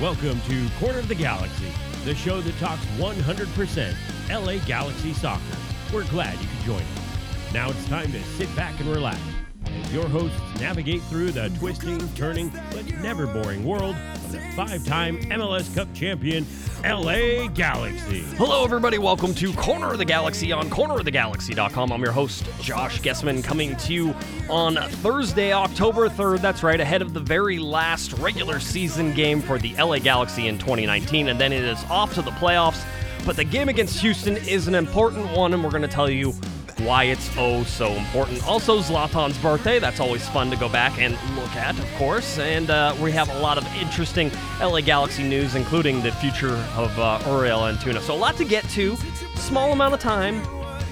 Welcome to Corner of the Galaxy, the show that talks 100% LA Galaxy soccer. We're glad you could join us. Now it's time to sit back and relax as your hosts navigate through the twisting, turning, but never boring world of the five time MLS Cup champion, LA Galaxy. Hello, everybody. Welcome to Corner of the Galaxy on cornerofthegalaxy.com. I'm your host, Josh Guesman, coming to you on Thursday, October 3rd. That's right, ahead of the very last regular season game for the LA Galaxy in 2019. And then it is off to the playoffs. But the game against Houston is an important one, and we're going to tell you why it's oh so important. Also, Zlatan's birthday. That's always fun to go back and look at, of course. And uh, we have a lot of interesting LA Galaxy news, including the future of uh, Uriel Antuna. So, a lot to get to. Small amount of time.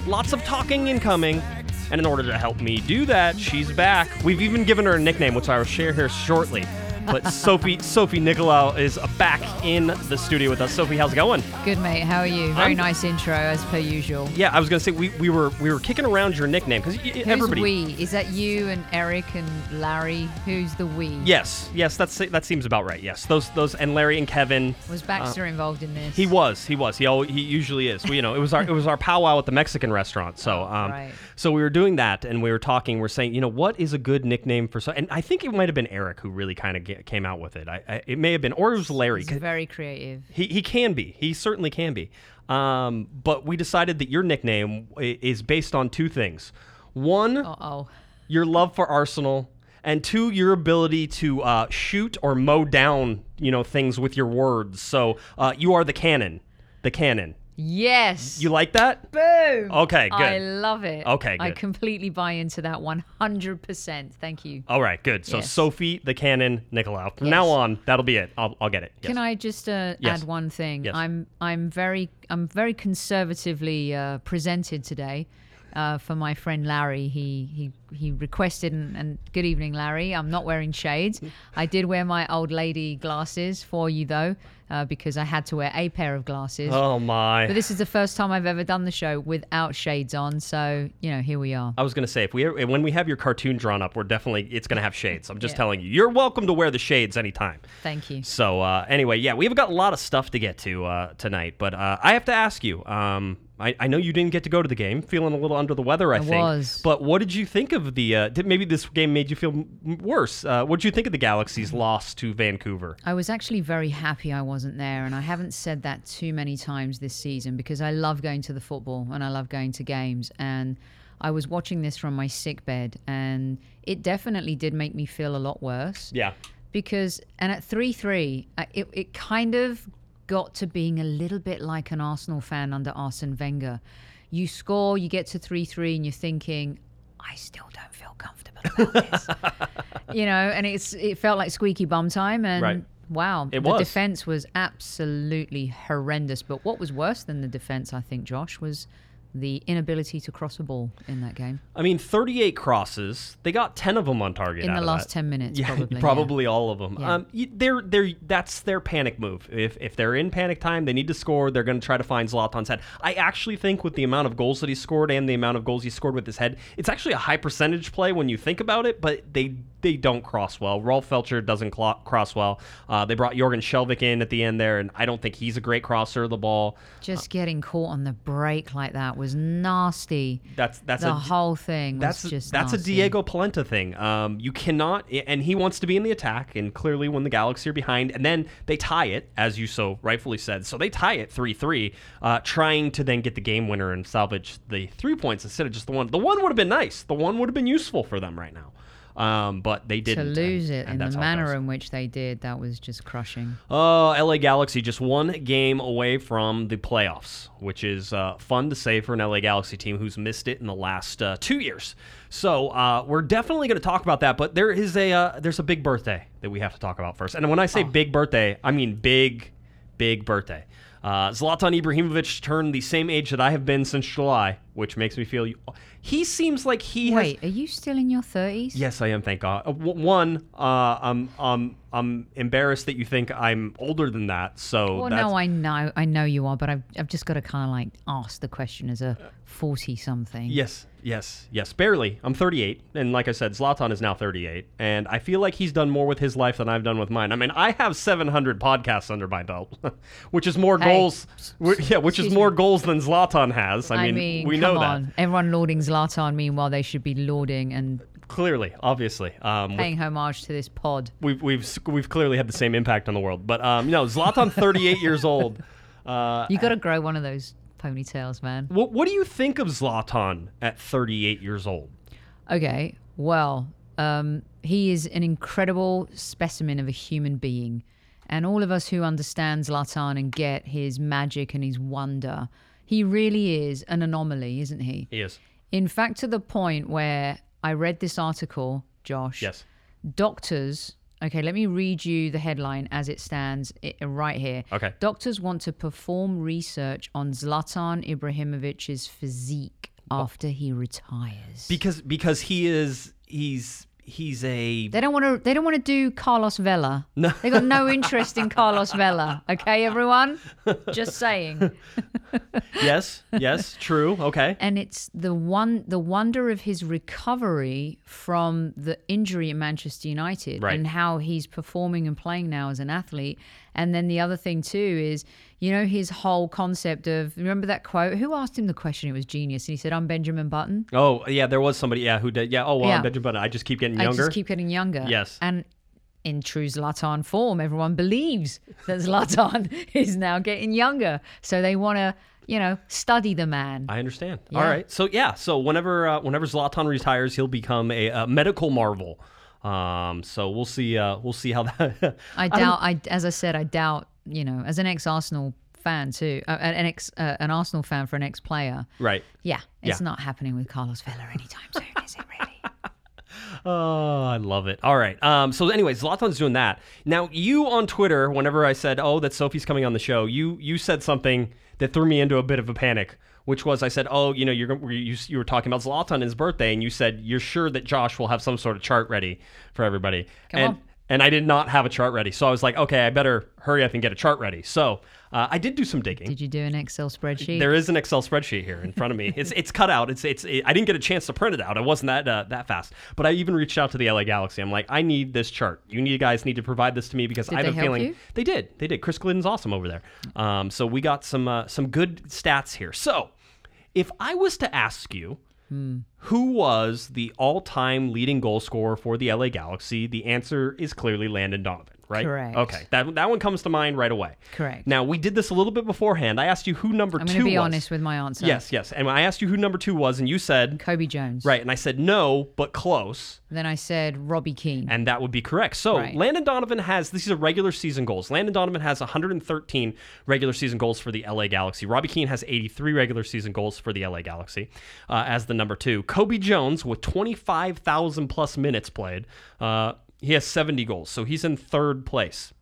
Lots of talking incoming. And in order to help me do that, she's back. We've even given her a nickname, which I will share here shortly. But Sophie Sophie Nicolau is back in the studio with us. Sophie, how's it going? Good mate, how are you? Very I'm- nice intro as per usual. Yeah, I was gonna say we, we were we were kicking around your nickname because Who's everybody. we? Is that you and Eric and Larry? Who's the we? Yes, yes, that's that seems about right. Yes, those those and Larry and Kevin. Was Baxter involved in this? Uh, He was, he was, he al- he usually is. We, you know, it was our it was our powwow at the Mexican restaurant. So, Oh, um, right. so we were doing that, and we were talking. We're saying, you know, what is a good nickname for so? And I think it might have been Eric who really kind of came out with it. I, I, it may have been, or it was Larry. He's very creative. He he can be. He certainly can be. Um, but we decided that your nickname is based on two things. One, Uh oh. your love for Arsenal, and two, your ability to uh, shoot or mow down, you know, things with your words. So uh, you are the cannon, the cannon. Yes. You like that? Boom. Okay, good. I love it. Okay, good. I completely buy into that 100%. Thank you. All right, good. So Yes. Sophie, the cannon, Nicolau. From Yes. now on, that'll be it. I'll, I'll get it. Yes. Can I just uh, Yes. add one thing? Yes. I'm I'm very I'm very conservatively uh, presented today uh, for my friend Larry. He he he requested and, and good evening, Larry. I'm not wearing shades. I did wear my old lady glasses for you though, uh, because I had to wear a pair of glasses. Oh my! But this is the first time I've ever done the show without shades on, so you know here we are. I was gonna say if we when we have your cartoon drawn up, we're definitely it's gonna have shades. I'm just Yeah. telling you. You're welcome to wear the shades anytime. Thank you. So uh, anyway, yeah, we've got a lot of stuff to get to uh, tonight, but uh, I have to ask you. Um, I, I know you didn't get to go to the game, feeling a little under the weather. I, I think. was. But what did you think of the? Uh, did, maybe this game made you feel m- worse. Uh, what did you think of the Galaxy's loss to Vancouver? I was actually very happy I wasn't there, and I haven't said that too many times this season because I love going to the football and I love going to games. And I was watching this from my sick bed, and it definitely did make me feel a lot worse Yeah. because, and at 3 3, it, it kind of got to being a little bit like an Arsenal fan under Arsene Wenger. You score, you get to 3 3, and you're thinking, I still don't feel comfortable about this. you know, and it's it felt like squeaky bum time. And Right. wow, It the was. defense was absolutely horrendous. But what was worse than the defense, I think, Josh, was the inability to cross a ball in that game I mean, 38 crosses. They got 10 of them on target in the last that. 10 minutes, Yeah, probably. yeah. all of them. Yeah. Um, they're they're that's their panic move. If if they're in panic time, they need to score. They're going to try to find Zlatan's head. I actually think with the amount of goals that he scored and the amount of goals he scored with his head, it's actually a high percentage play when you think about it. But they they don't cross well. Rolf Feltscher doesn't clo- cross well. Uh, they brought Jørgen Skjelvik in at the end there, and I don't think he's a great crosser of the ball. Just getting caught on the break like that was nasty. That's that's the a whole thing was that's just that's a. Diego Polenta thing. Um, you cannot, and he wants to be in the attack, and clearly when the Galaxy are behind, and then they tie it, as you so rightfully said. So they tie it three three, uh, trying to then get the game winner and salvage the three points instead of just the one. The one would have been nice. The one would have been useful for them right now. Um, but they didn't lose and- it and in the manner in which they did, that was just crushing. Oh, LA Galaxy just one game away from the playoffs, which is uh, fun to say for an LA Galaxy team who's missed it in the last uh, two years. So uh, we're definitely going to talk about that. But there is a uh, there's a big birthday that we have to talk about first. And when I say big birthday, I mean big, big birthday. Uh, Zlatan Ibrahimovic turned the same age that I have been since July, which makes me feel. He seems like he has. Wait, are you still in your 30s? Yes, I am. Thank God. Uh, w- one, uh, I'm, um, I'm embarrassed that you think I'm older than that. So Well, no, I know, I know you are, but I've, I've just got to kind of like ask the question as a 40 something. Yes, yes, yes. Barely. I'm 38, and like I said, Zlatan is now 38, and I feel like he's done more with his life than I've done with mine. I mean, I have 700 podcasts under my belt, which is more Hey, goals. yeah, which is more me. goals than Zlatan has. I mean, we come know that on. Everyone lauding Zlatan, meanwhile, they should be lauding and clearly, obviously. Um, paying homage to this pod. we've we've we've clearly had the same impact on the world, but um, you know, Zlatan, 38 years old. Uh, You got to grow one of those ponytails, man. what what do you think of Zlatan at 38 years old? Okay, well, um, he is an incredible specimen of a human being. And all of us who understand Zlatan and get his magic and his wonder, he really is an anomaly, isn't he? He is. In fact, to the point where I read this article, Josh. Yes. Doctors. Okay, let me read you the headline as it stands right here. Okay. Doctors want to perform research on Zlatan Ibrahimovic's physique after he retires. Because because he is he's he's a They don't want to. They don't want to do Carlos Vela. No. they got no interest in Carlos Vela. Okay, everyone. Just saying. yes yes true okay And it's the one, the wonder of his recovery from the injury at Manchester United, Right. and how he's performing and playing now as an athlete. And then the other thing too is, you know, his whole concept of remember that quote? Who asked him the question? It was genius, and he said, "I'm Benjamin Button." oh yeah there was somebody yeah who did yeah oh well Yeah. I'm Benjamin Button I just keep getting younger. I just keep getting younger. Yes. And in true Zlatan form, everyone believes that Zlatan is now getting younger. So they want to, you know, study the man. I understand Yeah. all right so yeah so whenever uh, whenever Zlatan retires he'll become a, a medical marvel um so we'll see uh we'll see how that I doubt, I, as I said, I doubt, you know, as an ex Arsenal fan too, uh, an ex, uh, an Arsenal fan for an ex player. right Yeah, it's Yeah. not happening with Carlos Vela anytime soon, is it really? Oh, I love it. All right. Um, so anyway, Zlatan's doing that. Now, you on Twitter, whenever I said, "Oh, that Sophie's coming on the show," you you said something that threw me into a bit of a panic, which was I said, "Oh, you know, you're you you were talking about Zlatan and his birthday, and you said you're sure that Josh will have some sort of chart ready for everybody." Come and on. and I did not have a chart ready, so I was like, "Okay, I better hurry up and get a chart ready." So uh, I did do some digging. Did you do an Excel spreadsheet? There is an Excel spreadsheet here in front of me. It's it's cut out. It's it's. It, I didn't get a chance to print it out. I wasn't that uh, that fast. But I even reached out to the LA Galaxy. I'm like, I need this chart. You need guys need to provide this to me because Did I have they a feeling you? they did. They did. Chris Glidden's awesome over there. Um, so we got some uh, some good stats here. So if I was to ask you. Hmm. Who was the all-time leading goal scorer for the LA Galaxy? The answer is clearly Landon Donovan, right? Correct. Okay, that that one comes to mind right away. Correct. Now we did this a little bit beforehand. I asked you who number I'm two going to be was. honest with my answer. Yes, yes. And I asked you who number two was, and you said Cobi Jones. right, and I said no, but close, Then I said Robbie Keane. and that would be correct. So Right. Landon Donovan has these are regular season goals. Landon Donovan has 113 regular season goals for the LA Galaxy. Robbie Keane has 83 regular season goals for the LA Galaxy uh, as the number two. Cobi Jones with 25,000 plus minutes played. Uh, he has 70 goals, so he's in third place.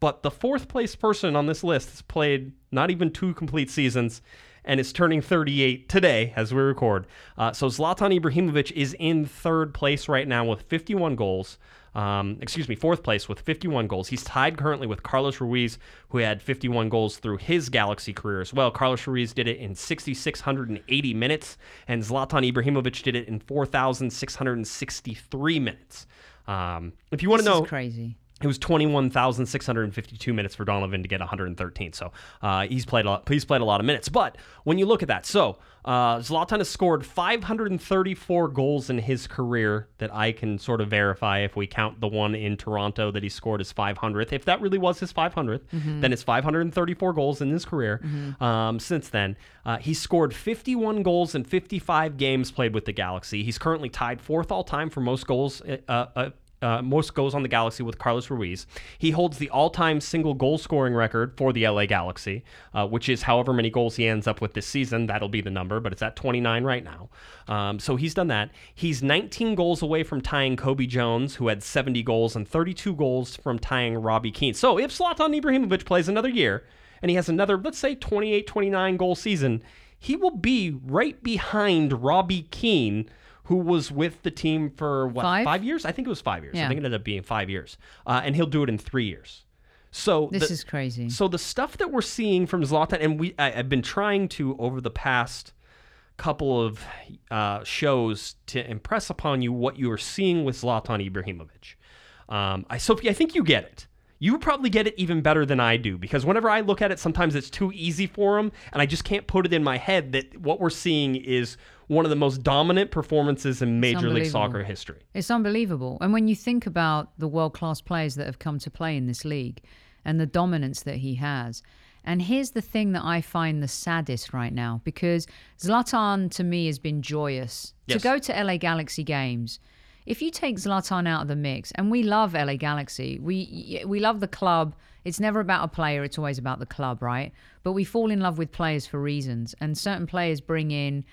But the fourth place person on this list has played not even two complete seasons and is turning 38 today as we record. Uh, so Zlatan Ibrahimovic is in third place right now with 51 goals. Um, excuse me, fourth place with 51 goals. He's tied currently with Carlos Ruiz, who had 51 goals through his Galaxy career as well. Carlos Ruiz did it in 6,680 minutes, and Zlatan Ibrahimovic did it in 4,663 minutes. Um, if you want to know, crazy. It was 21,652 minutes for Donovan to get 113. So uh, he's played a lot, he's played a lot of minutes. But when you look at that, so uh, Zlatan has scored 534 goals in his career that I can sort of verify if we count the one in Toronto that he scored his 500th. If that really was his 500th, then it's 534 goals in his career. Um, since then, uh, he's scored 51 goals in 55 games played with the Galaxy. He's currently tied fourth all time for most goals. Uh, uh, most goals on the Galaxy with Carlos Ruiz. He holds the all-time single goal scoring record for the LA Galaxy, uh, which is however many goals he ends up with this season. That'll be the number, but it's at 29 right now. Um, so he's done that. He's 19 goals away from tying Cobi Jones, who had 70 goals, and 32 goals from tying Robbie Keane. So if Zlatan Ibrahimovic plays another year and he has another, let's say, 28, 29 goal season, he will be right behind Robbie Keane, who was with the team for what Five? years? I think it was five years. Yeah. I think it ended up being five years, uh, and he'll do it in three years. So This the- is crazy. So the stuff that we're seeing from Zlatan, and we I, I've been trying to over the past couple of uh, shows to impress upon you what you are seeing with Zlatan Ibrahimovic. Um, I, Sophie, I think you get it. You probably get it even better than I do because whenever I look at it, sometimes it's too easy for him, and I just can't put it in my head that what we're seeing is one of the most dominant performances in Major League. Soccer history. It's unbelievable. And when you think about the world class players that have come to play in this league and the dominance that he has, and here's the thing that I find the saddest right now because Zlatan to me has been joyous. Yes. To go to LA Galaxy games, if you take Zlatan out of the mix, and we love LA Galaxy, we we love the club. It's never about a player; it's always about the club, right? But we fall in love with players for reasons, and certain players bring in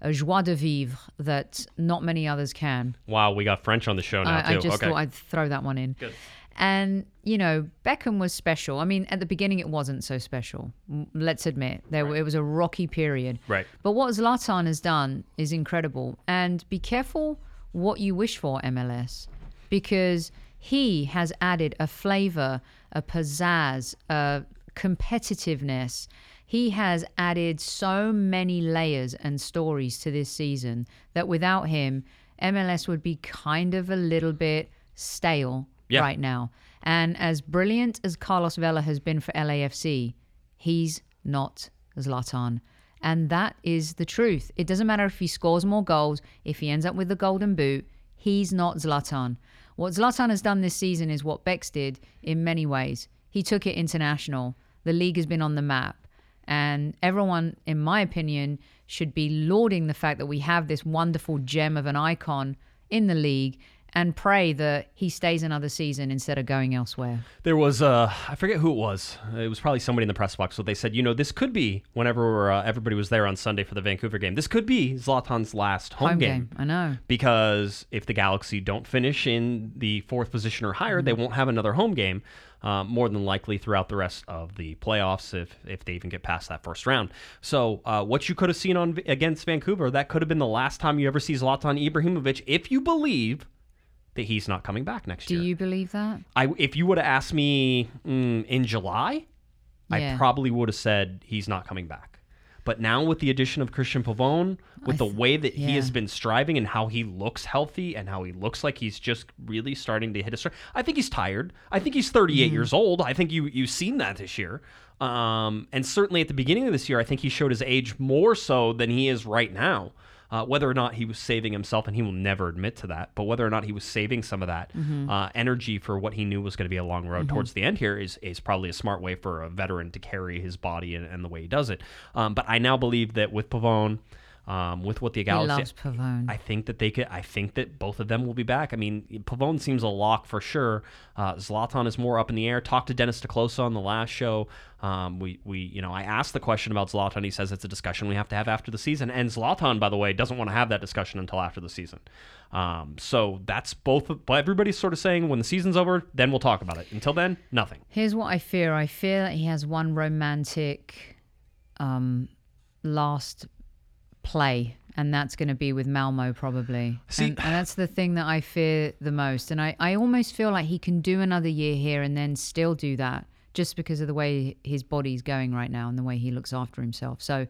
a joie de vivre that not many others can. Wow, we got French on the show now I, I just okay. thought I'd throw that one in. Good. And you know, Beckham was special. I mean, at the beginning, it wasn't so special. Let's admit, there it was a rocky period. Right. But what Zlatan has done is incredible. And be careful what you wish for, MLS, because he has added a flavor, a pizzazz, a competitiveness. He has added so many layers and stories to this season that without him, MLS would be kind of a little bit stale Yeah. right now. And as brilliant as Carlos Vela has been for LAFC, he's not Zlatan. And that is the truth. It doesn't matter if he scores more goals, if he ends up with the golden boot, he's not Zlatan. What Zlatan has done this season is what Bex did in many ways. He took it international. The league has been on the map. And everyone, in my opinion, should be lauding the fact that we have this wonderful gem of an icon in the league and pray that he stays another season instead of going elsewhere. There was, uh, I forget who it was. It was probably somebody in the press box. So they said, you know, this could be whenever uh, everybody was there on Sunday for the Vancouver game. This could be Zlatan's last home, Home game. game. I know. Because if the Galaxy don't finish in the fourth position or higher, they won't have another home game. Uh, more than likely throughout the rest of the playoffs, if if they even get past that first round. So, uh, what you could have seen on against Vancouver, that could have been the last time you ever see Zlatan Ibrahimovic, if you believe that he's not coming back next Do year. Do you believe that? I if you would have asked me mm, in July, I probably would have said he's not coming back. But now with the addition of Cristian Pavón, with I the way that he has been striving and how he looks healthy and how he looks like he's just really starting to hit a stride, I think he's tired. I think he's 38 Mm-hmm. years old. I think you you've seen that this year. Um, and certainly at the beginning of this year, I think he showed his age more so than he is right now. Uh, whether or not he was saving himself, and he will never admit to that, but whether or not he was saving some of that Mm-hmm. uh, energy for what he knew was going to be a long road towards the end here is is probably a smart way for a veteran to carry his body and, and the way he does it. Um, but I now believe that with Pavón, um, with what the He Galaxy, loves Pavón. I think that they could. I think that both of them will be back. I mean, Pavón seems a lock for sure. Uh, Zlatan is more up in the air. Talked to Dennis te Kloese on the last show. Um, we we you know I asked the question about Zlatan. He says it's a discussion we have to have after the season. And Zlatan, by the way, doesn't want to have that discussion until after the season. Um, so that's both. But everybody's sort of saying when the season's over, then we'll talk about it. Until then, nothing. Here's what I fear. I fear that he has one romantic um, last play, and that's going to be with Malmo probably. See- and, and that's the thing that I fear the most. And I, I almost feel like he can do another year here and then still do that just because of the way his body's going right now and the way he looks after himself. So,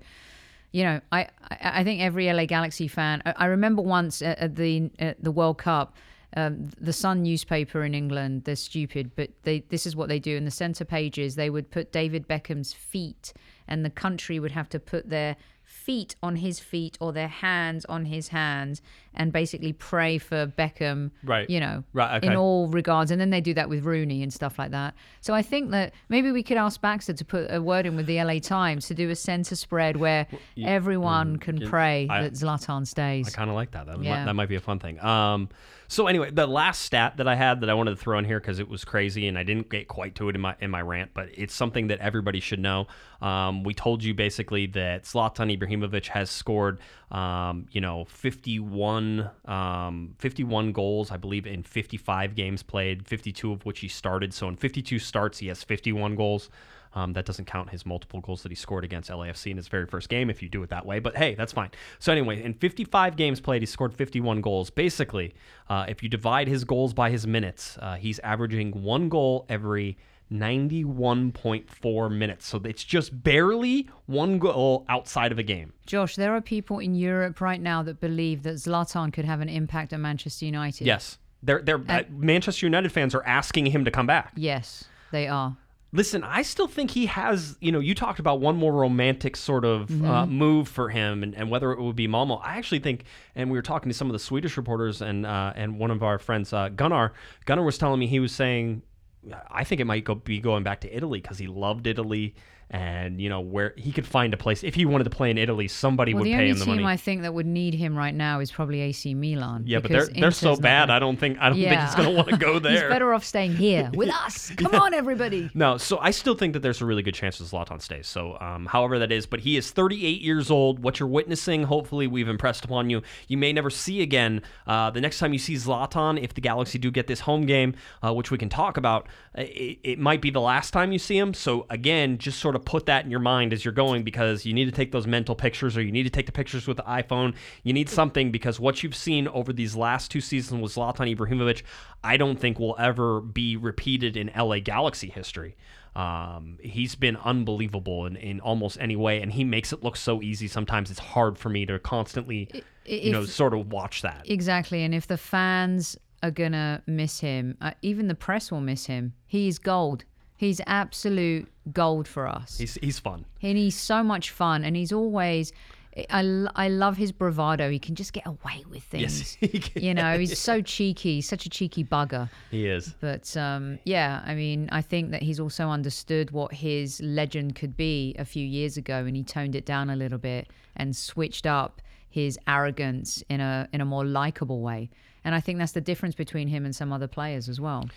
you know, I, I, I think every LA Galaxy fan. I, I remember once at, at the at the World Cup, um, the Sun newspaper in England. They're stupid, but they this is what they do. In the center pages, they would put David Beckham's feet, and the country would have to put their feet on his feet or their hands on his hands and basically pray for Beckham Right. you know Right, okay. in all regards and then they do that with Rooney and stuff like that so I think that maybe we could ask Baxter to put a word in with the LA Times to do a center spread where everyone can pray I- that Zlatan stays I kind of like that. That, might, Yeah. that might be a fun thing. Um, so anyway, the last stat that I had that I wanted to throw in here because it was crazy and I didn't get quite to it in my in my rant, but it's something that everybody should know. Um, we told you basically that Zlatan Ibrahimovic has scored, um, you know, 51, um, 51 goals, I believe, in 55 games played, 52 of which he started. So in 52 starts, he has 51 goals. Um, that doesn't count his multiple goals that he scored against LAFC in his very first game if you do it that way. But hey, that's fine. So anyway, in 55 games played, he scored 51 goals. Basically, uh, if you divide his goals by his minutes, uh, he's averaging one goal every 91.4 minutes. So it's just barely one goal outside of a game. Josh, there are people in Europe right now that believe that Zlatan could have an impact at Manchester United. Yes. They're, they're, uh, Manchester United fans are asking him to come back. Yes, they are. Listen, I still think he has, you know, you talked about one more romantic sort of Mm-hmm. uh, move for him and, and whether it would be Malmo. I actually think, and we were talking to some of the Swedish reporters and uh, and one of our friends, uh, Gunnar, Gunnar was telling me he was saying, I think it might go, be going back to Italy because he loved Italy and, you know, where he could find a place. If he wanted to play in Italy, somebody Well, would pay him the money. The only team. I think that would need him right now is probably AC Milan. yeah, but they're they're so Inter's not bad. gonna- I don't think I don't think he's going to want to go there. He's better off staying here with us. Come on, everybody. No, so I still think that there's a really good chance that Zlatan stays. So, um, however that is, but he is 38 years old. What you're witnessing, hopefully, we've impressed upon you. You may never see again. Uh, the next time you see Zlatan, if the Galaxy do get this home game, uh, which we can talk about, uh, it, it might be the last time you see him. So, again, just sort of put that in your mind as you're going because you need to take those mental pictures or you need to take the pictures with the iPhone. You need something because what you've seen over these last two seasons with Zlatan Ibrahimovic, I don't think will ever be repeated in LA Galaxy history. Um, he's been unbelievable in, in almost any way, and he makes it look so easy. Sometimes it's hard for me to constantly, you know, sort of watch that. Exactly. And if the fans are going to miss him, uh, even the press will miss him. He's gold. He's absolute gold for us. He's he's fun. and he's so much fun. And he's always. I, I love his bravado. He can just get away with things. he can. You know, he's so cheeky, such a cheeky bugger. He is. But um, yeah, I mean, I think that he's also understood what his legend could be a few years ago, and he toned it down a little bit and switched up his arrogance in a in a more likable way. And I think that's the difference between him and some other players as well.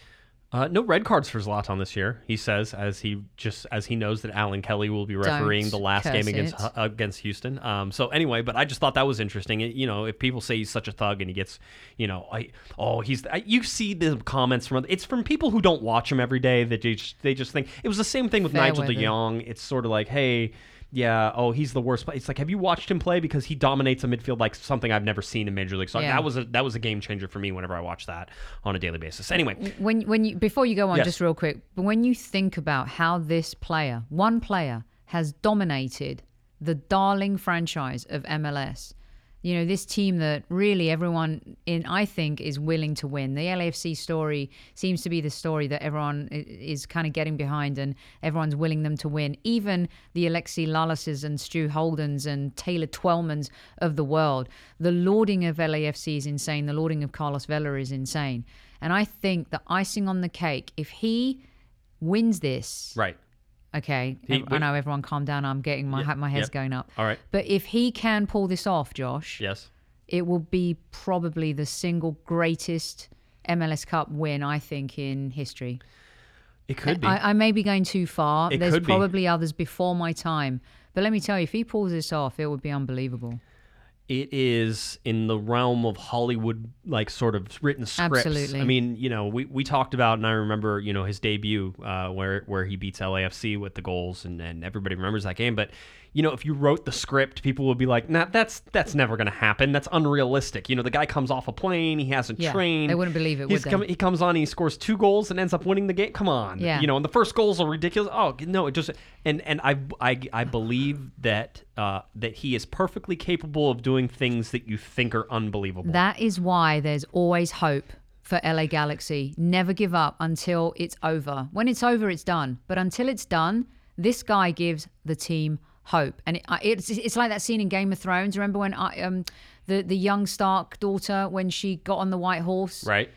Uh, no red cards for Zlatan this year. He says as he just as he knows that Alan Kelly will be refereeing Don't the last game against uh, against Houston. Um, so anyway, but I just thought that was interesting. It- you know, if people say he's such a thug and he gets, you know, I oh he's I, you see the comments from it's from people who don't watch him every day that they just, they just think it was the same thing with Fair Nigel weather. De Jong. It's sort of like hey. Yeah. Oh, he's the worst. play- It's like, have you watched him play? Because he dominates a midfield like something I've never seen in Major League Soccer. Yeah. That was a that was a game changer for me whenever I watch that on a daily basis. Anyway, When when you before you go on, Yes. just real quick, but when you think about how this player, one player, has dominated the darling franchise of MLS. You know, this team that really everyone in I think is willing to win. The LAFC story seems to be the story that everyone is kind of getting behind and everyone's willing them to win. Even the Alexi Lallases and Stu Holdens and Taylor Twellmans of the world. The lauding of LAFC is insane. The lauding of Carlos Vela is insane. And I think the icing on the cake, if he wins this, right. Okay, He- I know everyone calm down. I'm getting my Yeah, my head's yep. going up. All right. But if he can pull this off, Josh, Yes. it will be probably the single greatest MLS Cup win I think in history. It could be. I, I may be going too far. It There's could be. probably others before my time. But let me tell you, if he pulls this off, it would be unbelievable. It is in the realm of Hollywood, like sort of written scripts. Absolutely. I mean, you know, we, we talked about, and I remember, you know, his debut uh, where where he beats LAFC with the goals, and, and everybody remembers that game. But you know, if you wrote the script, people would be like, "Nah, that's that's never going to happen. That's unrealistic." You know, the guy comes off a plane, he hasn't Yeah, trained. they wouldn't believe it, He's would they? he comes on, he scores two goals, and ends up winning the game. Come on, Yeah. You know, and the first goals are ridiculous. Oh no, it just and and I I, I believe that uh, that he is perfectly capable of doing things that you think are unbelievable. That is why there's always hope for LA Galaxy. Never give up until it's over. When it's over, it's done. But until it's done, this guy gives the team hope. And it, it's it's like that scene in Game of Thrones. Remember when I, um the the young Stark daughter when she got on the white horse, right?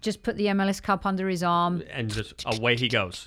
just put the MLS Cup under his arm. And just away he goes.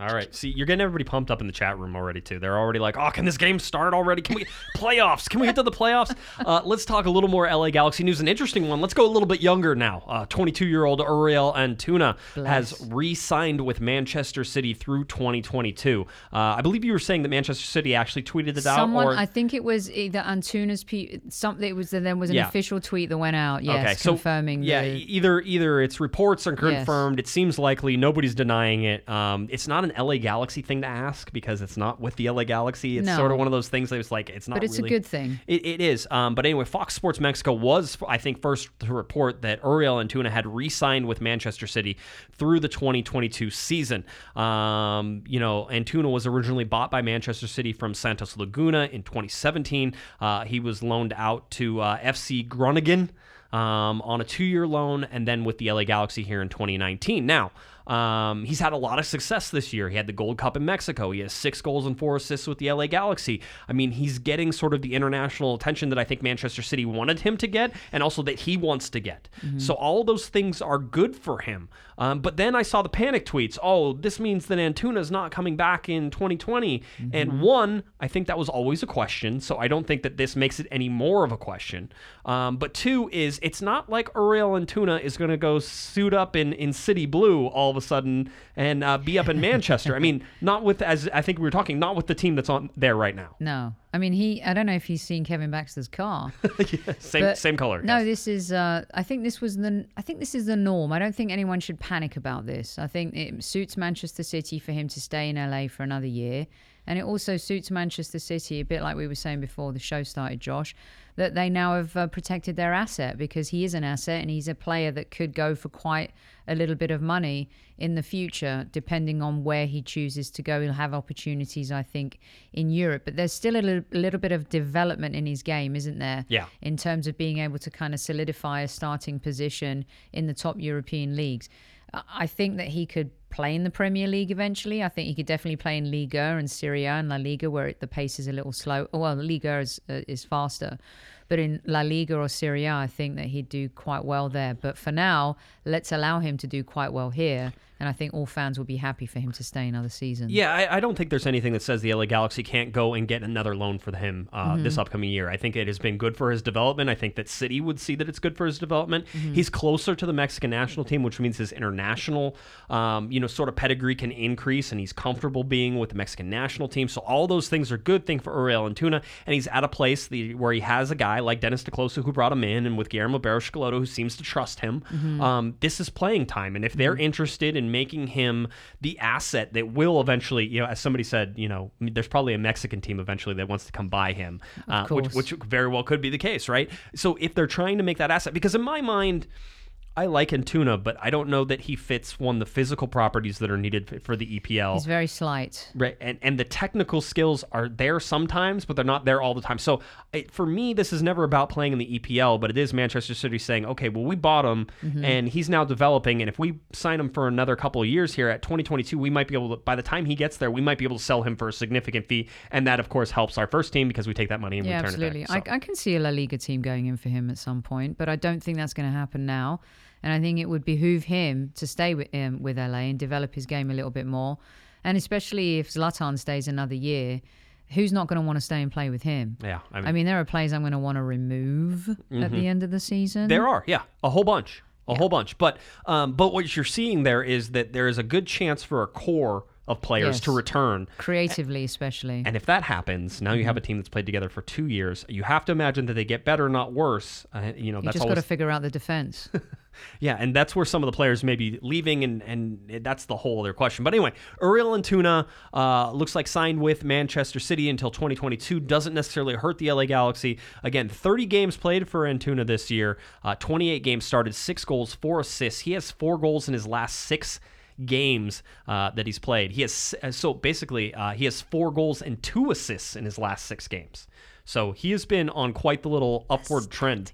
All right. See, you're getting everybody pumped up in the chat room already too. They're already like, "Oh, can this game start already? Can we playoffs? Can we get to the playoffs?" Uh, let's talk a little more LA Galaxy news. An interesting one. Let's go a little bit younger now. Uh, 22-year-old Uriel Antuna has re-signed with Manchester City through 2022. Uh, I believe you were saying that Manchester City actually tweeted it out. Someone, or... I think it was either Antuna's pe- something. It was there was an Yeah. official tweet that went out. Yes, okay, so confirming. yeah, the, either either it's reports are Yes. confirmed. It seems likely. Nobody's denying it. Um, it's not an LA Galaxy thing to ask because it's not with the LA Galaxy. It's No. sort of one of those things that it's like it's not. But it's really- a good thing. It, it is. Um, but anyway, Fox Sports Mexico was, I think, first to report that Uriel Antuna had re-signed with Manchester City through the 2022 season. Um, you know, Antuna was originally bought by Manchester City from Santos Laguna in 2017. Uh, he was loaned out to uh, FC Groningen um, on a two-year loan, and then with the LA Galaxy here in 2019. Now. Um, he's had a lot of success this year. He had the Gold Cup in Mexico. He has six goals and four assists with the LA Galaxy. I mean, he's getting sort of the international attention that I think Manchester City wanted him to get, and also that he wants to get. So all those things are good for him. Um, but then I saw the panic tweets. Oh, this means that Antuna's not coming back in 2020. And one, I think that was always a question. So I don't think that this makes it any more of a question. Um, but two is it's not like Uriel Antuna is going to go suit up in in city blue all of a sudden and uh, be up in Manchester. I mean, not with as I think we were talking, not with the team that's on there right now. No, I mean he. I don't know if he's seen Kevin Baxter's car. same same color. No, yes. this is. Uh, I think this was the. I think this is the norm. I don't think anyone should panic about this. I think it suits Manchester City for him to stay in LA for another year, and it also suits Manchester City a bit like we were saying before the show started, Josh, that they now have uh, protected their asset because he is an asset and he's a player that could go for quite a little bit of money in the future, depending on where he chooses to go. He'll have opportunities, I think, in Europe, but there's still a little, a little bit of development in his game, isn't there? Yeah. in terms of being able to kind of solidify a starting position in the top European leagues. I- I think that he could play in the Premier League eventually. I think he could definitely play in Liga and Serie A and La Liga, where the pace is a little slow. Well, Liga is uh, is faster, but in La Liga or Serie A, I think that he'd do quite well there. But for now, let's allow him to do quite well here, and I think all fans will be happy for him to stay another season. Yeah, I, I don't think there's anything that says the LA Galaxy can't go and get another loan for him uh, Mm-hmm. this upcoming year. I think it has been good for his development. I think that City would see that it's good for his development. Mm-hmm. He's closer to the Mexican national team, which means his international, um, you know, sort of pedigree can increase, and he's comfortable being with the Mexican national team. So all those things are good thing for Uriel Antuna, and he's at a place the, where he has a guy like Dennis te Kloese who brought him in, and with Guillermo Barros who seems to trust him. Mm-hmm. Um, this is playing time, and if they're interested in making him the asset that will eventually, you know, as somebody said, you know, there's probably a Mexican team eventually that wants to come buy him, uh, which, which very well could be the case, right? So if they're trying to make that asset, because in my mind, I like Antuna, but I don't know that he fits one the physical properties that are needed for the EPL. he's very slight. Right, and and the technical skills are there sometimes, but they're not there all the time. So it, for me, this is never about playing in the EPL, but it is Manchester City saying, okay, well we bought him, Mm-hmm. and he's now developing, and if we sign him for another couple of years here at 2022, we might be able to. By the time he gets there, we might be able to sell him for a significant fee, and that of course helps our first team because we take that money and Yeah, return absolutely. it back. So- I, I can see a La Liga team going in for him at some point, but I don't think that's going to happen now. And I think it would behoove him to stay with him with LA and develop his game a little bit more. And especially if Zlatan stays another year, who's not going to want to stay and play with him? yeah, I mean, I mean, there are players I'm going to want to remove at the end of the season. Mm-hmm. There are, yeah, a whole bunch, a whole bunch. But um, but what you're seeing there is that there is a good chance for a core of players Yes. to return. creatively, especially. And if that happens, now you have a Mm-hmm. team that's played together for two years. You have to imagine that they get better, not worse. Uh, you know, you that's just got to figure out the defense. yeah, and that's where some of the players may be leaving, and and that's the whole other question. But anyway, Uriel Antuna uh, looks like signed with Manchester City until 2022. Doesn't necessarily hurt the LA Galaxy. Again, 30 games played for Antuna this year. Uh, 28 games started, six goals, four assists. He has four goals in his last six games uh, that he's played. He has so basically uh, he has four goals and two assists in his last six games. So he has been on quite the little upward trend.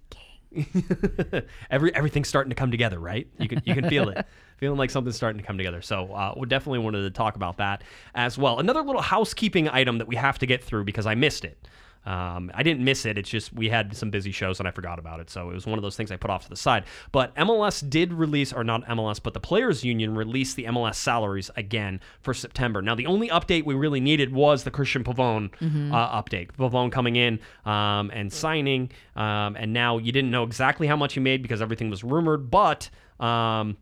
Every everything's starting to come together, right? You can you can feel it, feeling like something's starting to come together. So uh, we definitely wanted to talk about that as well. Another little housekeeping item that we have to get through because I missed it. Um, I didn't miss it. It's just we had some busy shows and I forgot about it. So it was one of those things I put off to the side. But MLS did release, or not MLS, but the Players Union released the MLS salaries again for September. Now, the only update we really needed was the Cristian Pavón uh, update. Pavone coming in um, and signing. Um, and now you didn't know exactly how much he made because everything was rumored, but. Um,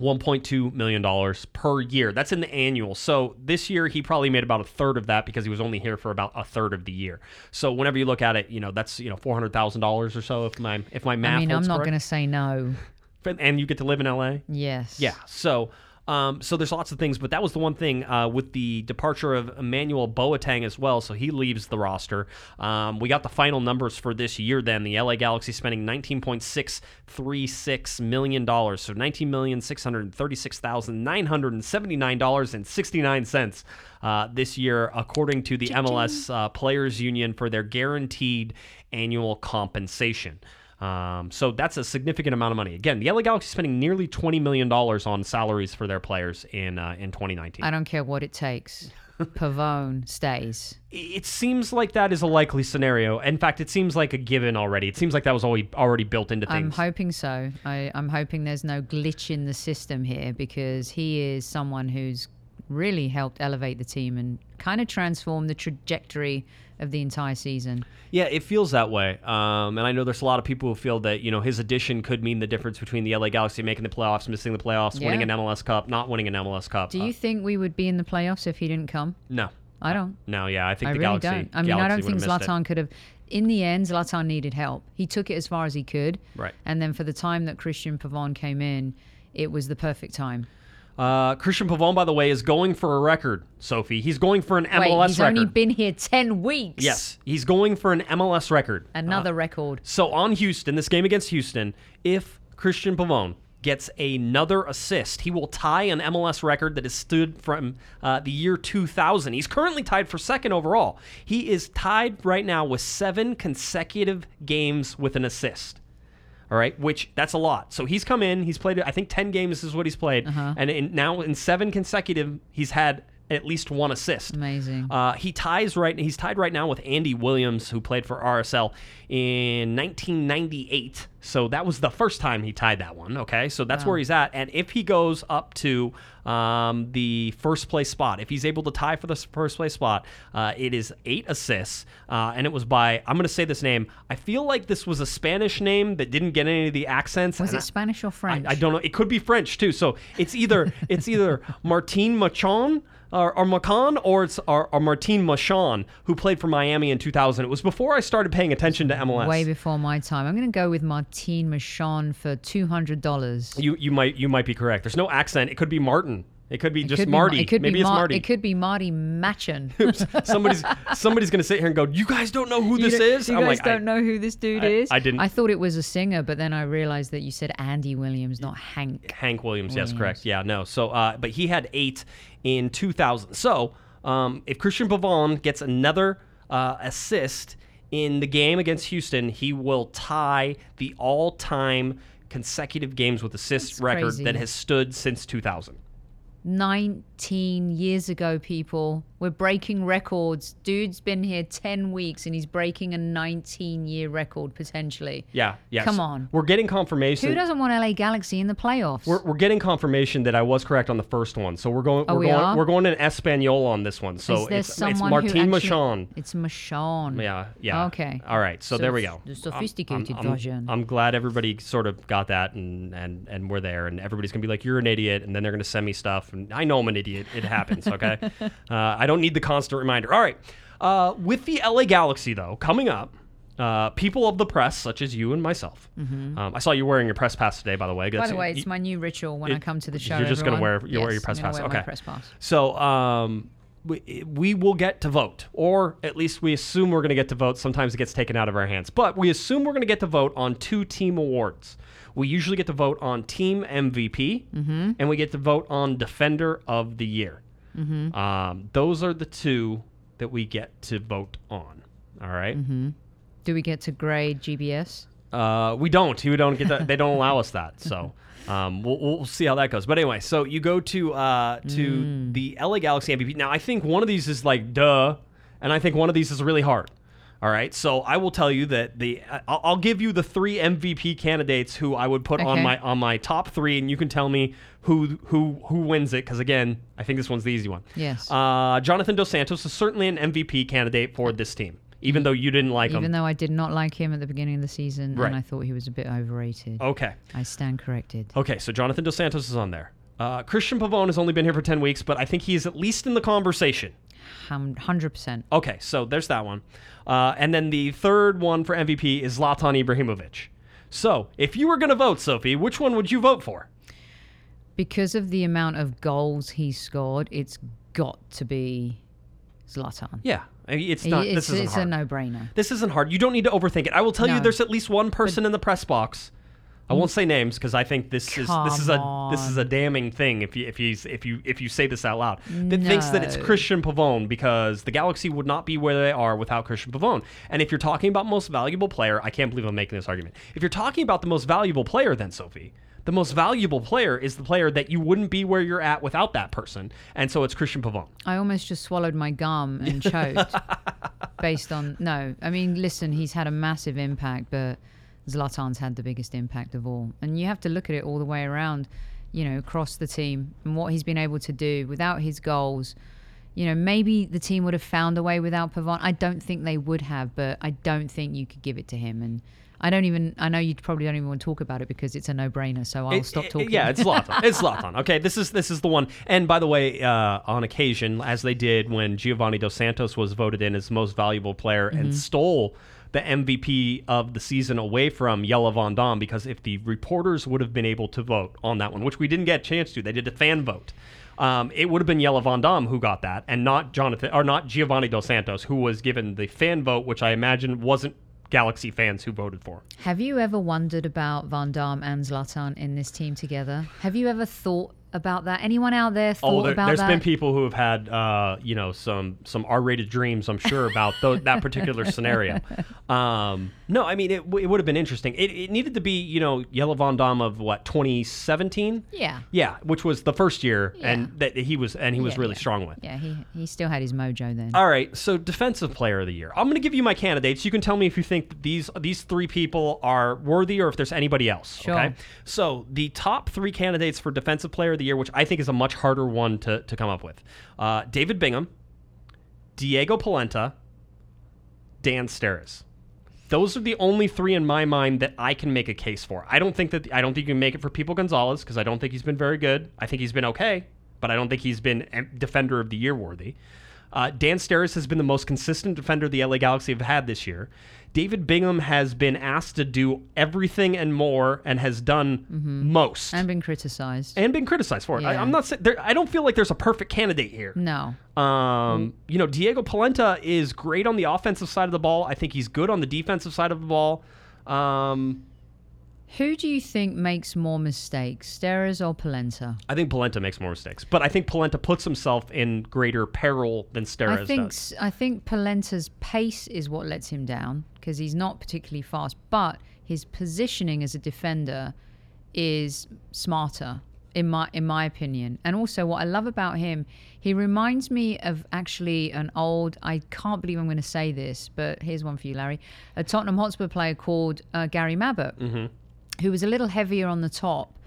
$1.2 million per year. That's in the annual. So this year, he probably made about a third of that because he was only here for about a third of the year. So whenever you look at it, you know, that's, you know, $400,000 or so if my, if my math I mean, I'm not going to say no. And you get to live in LA? Yes. Yeah. So, Um, so there's lots of things, but that was the one thing uh, with the departure of Emmanuel Boateng as well. So he leaves the roster. Um, we got the final numbers for this year. Then the LA Galaxy spending 19.636 million dollars, so 19 million six hundred thirty-six thousand nine hundred seventy-nine dollars and sixty-nine cents uh, this year, according to the MLS uh, Players Union for their guaranteed annual compensation. Um, so that's a significant amount of money. Again, the LA Galaxy spending nearly twenty million dollars on salaries for their players in uh, in 2019. I don't care what it takes. Pavón stays. It seems like that is a likely scenario. In fact, it seems like a given already. It seems like that was already already built into things. I'm hoping so. I, I'm hoping there's no glitch in the system here because he is someone who's really helped elevate the team and kind of transform the trajectory of the entire season. Yeah, it feels that way. Um, and I know there's a lot of people who feel that you know his addition could mean the difference between the LA Galaxy making the playoffs, missing the playoffs, winning an MLS Cup, not winning an MLS Cup. Do Uh, you think we would be in the playoffs if he didn't come? no, I don't. no, yeah, I think I the really Galaxy. don't. I mean, I don't think it. Zlatan could have. In the end, Zlatan needed help. He took it as far as he could. Right. And then for the time that Cristian Pavón came in, it was the perfect time. Uh, Cristian Pavón, by the way, is going for a record. Sophie, he's going for an Wait, MLS he's record. only been here 10 weeks. yes, he's going for an MLS record. Another record. So on Houston, this game against Houston, if Cristian Pavón gets another assist, he will tie an MLS record that has stood from uh, the year 2000. He's currently tied for second overall. He is tied right now with seven consecutive games with an assist. All right, which that's a lot. So he's come in, he's played, I think 10 games is what he's played. Uh-huh. And in, now in seven consecutive, he's had at least one assist. Amazing. Uh, he ties right. He's tied right now with Andy Williams, who played for RSL in 1998. So that was the first time he tied that one. Okay, so that's where he's at. And if he goes up to um, the first place spot, if he's able to tie for the first place spot, uh, it is eight assists, uh, and it was by I'm going to say this name. I feel like this was a Spanish name that didn't get any of the accents. was it I- Spanish or I, French? I don't know. It could be French too. So it's either it's either Martin Machon or, or or it's or, or Martin Machon who played for Miami in 2000. It was before I started paying attention to MLS. Way before my time. I'm going to go with Martine Machon for $200. you you might you might be correct. There's no accent. It could be Martin. It could be It just could Marty. Ma- it could Maybe be it's Mar- Marty. It could be Marty Machin. somebody's somebody's gonna sit here and go, "You guys don't know who this is." You I'm guys like, don't I, know who this dude I- is. I didn't- I thought it was a singer, but then I realized that you said Andy Williams, not Hank. Hank Williams, yes, correct. Yeah, no. So, uh, but he had eight in 2000. So, um, if Cristian Pavón gets another uh, assist in the game against Houston, he will tie the all-time consecutive games with assists That's record crazy. that has stood since 2000. 19 years ago, people. We're breaking records. Dude's been here 10 weeks and he's breaking a 19 year record potentially. Yeah, yes. Come on. We're getting confirmation. Who doesn't want LA Galaxy in the playoffs? We're, we're getting confirmation that I was correct on the first one. So we're going. Oh, we're we going. are? We're going in Espanol on this one. So it's, it's Martin Machon. It's Machon. Yeah, yeah. Okay. All right. So, So there we go. the I'm- sophisticated I'm, I'm, version. I'm glad everybody sort of got that and and and we're there and everybody's gonna be like, you're an idiot, and then they're gonna send me stuff, and I know I'm an idiot. It happens. Okay. uh, I don't need the constant reminder. All right. Uh, with the LA Galaxy though coming up. Uh, people of the press, such as you and myself. Um, I saw you wearing your press pass today, by the way. Mm-hmm. By the way, you- it's my new ritual when I come to the show. you're just gonna wear- you'll wear your press pass. Okay. press pass. So um, we, we will get to vote, or at least we assume we're going to get to vote. Sometimes it gets taken out of our hands, but we assume we're going to get to vote on two team awards. We usually get to vote on team MVP, Mm-hmm. and we get to vote on defender of the year. Mm-hmm. Um, those are the two that we get to vote on. All right? Mm-hmm. Do we get to grade GBS? Uh, we don't. We don't get that. they don't allow us that. So um, we'll, we'll see how that goes. But anyway, so you go to uh, to the LA Galaxy MVP. Now I think one of these is like duh, and I think one of these is really hard. All right, so I will tell you that the I'll, I'll give you the three MVP candidates who I would put on Okay. my on my top three, and you can tell me who who who wins it. Because again, I think this one's the easy one. Yes. Uh, Jonathan Dos Santos is certainly an MVP candidate for this team, even though you didn't like him. Even him. though I did not like him at the beginning of the season Right. and I thought he was a bit overrated. Okay. I stand corrected. Okay, so Jonathan Dos Santos is on there. Uh, Cristian Pavón has only been here for 10 weeks, but I think he's at least in the conversation. Hum- 100%. Okay, so there's that one. Uh, and then the third one for MVP is Zlatan Ibrahimovic. So if you were going to vote, Sophie, which one would you vote for? because of the amount of goals he scored, it's got to be Zlatan. Yeah, I mean, it's not. it's this isn't it's hard. a no-brainer. This isn't hard. You don't need to overthink it. I will tell you, there's at least one person in the press box. I won't say names because I think this is this is a this is a damning thing if you if he's if you if you say this out loud that thinks that it's No. Cristian Pavón because the Galaxy would not be where they are without Cristian Pavón. And if you're talking about most valuable player, I can't believe I'm making this argument. If you're talking about the most valuable player, then Sophie, the most valuable player is the player that you wouldn't be where you're at without that person, and so it's Christian Pavone. I almost just swallowed my gum and choked based on no. I mean, listen, he's had a massive impact, but Zlatan's had the biggest impact of all. And you have to look at it all the way around, you know, across the team and what he's been able to do without his goals. You know, maybe the team would have found a way without Pavón. I don't think they would have, but I don't think you could give it to him. And I don't even. I know you probably don't even want to talk about it because it's a no-brainer. So I'll It- stop it- talking. Yeah, it's Zlatan. it's Zlatan. Okay, this is this is the one. And by the way, uh, on occasion, as they did when Giovani Dos Santos was voted in as most valuable player Mm-hmm. and stole the MVP of the season away from Jelle Van Damme, because if the reporters would have been able to vote on that one, which we didn't get a chance to, they did a fan vote. Um, it would have been Jelle Van Damme who got that, and not Jonathan or not Giovani Dos Santos, who was given the fan vote, which I imagine wasn't Galaxy fans who voted for. Have you ever wondered about Van Damme and Zlatan in this team together? Have you ever thought about that? Anyone out there thought Oh, there, about has that? been people who have had, uh, you know, some some R-rated dreams. I'm sure about tho- that particular scenario. Um, no, I mean, it, w- it would have been interesting. It, it needed to be, you know, Jelle Van Damme of what 2017. Yeah. Yeah, which was the first year, Yeah. and that he was and he was Yeah, really yeah. strong with. Yeah, he he still had his mojo then. All right, so defensive player of the year. I'm going to give you my candidates. You can tell me if you think these these three people are worthy or if there's anybody else. Sure. Okay. So the top three candidates for defensive player of the year, which I think is a much harder one to, to come up with, uh, David Bingham, Diego Polenta, Dan Steres. Those are the only three in my mind that I can make a case for. I don't think that I don't think you can make it for People Gonzalez because I don't think he's been very good. I think he's been okay, but I don't think he's been defender of the year worthy. Uh, Dan Steres has been the most consistent defender the LA Galaxy have had this year. David Bingham has been asked to do everything and more and has done most and been criticized. and been criticized for it. I, Yeah. I'm not saying there, I don't feel like there's a perfect candidate here. no. Um, you know, Diego Polenta is great on the offensive side of the ball. I think he's good on the defensive side of the ball. Um, Who do you think makes more mistakes, Steres or Polenta? I think Polenta makes more mistakes, but I think Polenta puts himself in greater peril than Steres I think does. I think Polenta's pace is what lets him down because he's not particularly fast, but his positioning as a defender is smarter in my in my opinion. And also what I love about him, he reminds me of actually an old I can't believe I'm going to say this, but here's one for you, Larry. A Tottenham Hotspur player called uh, Gary Mabbutt, who was a little heavier on the top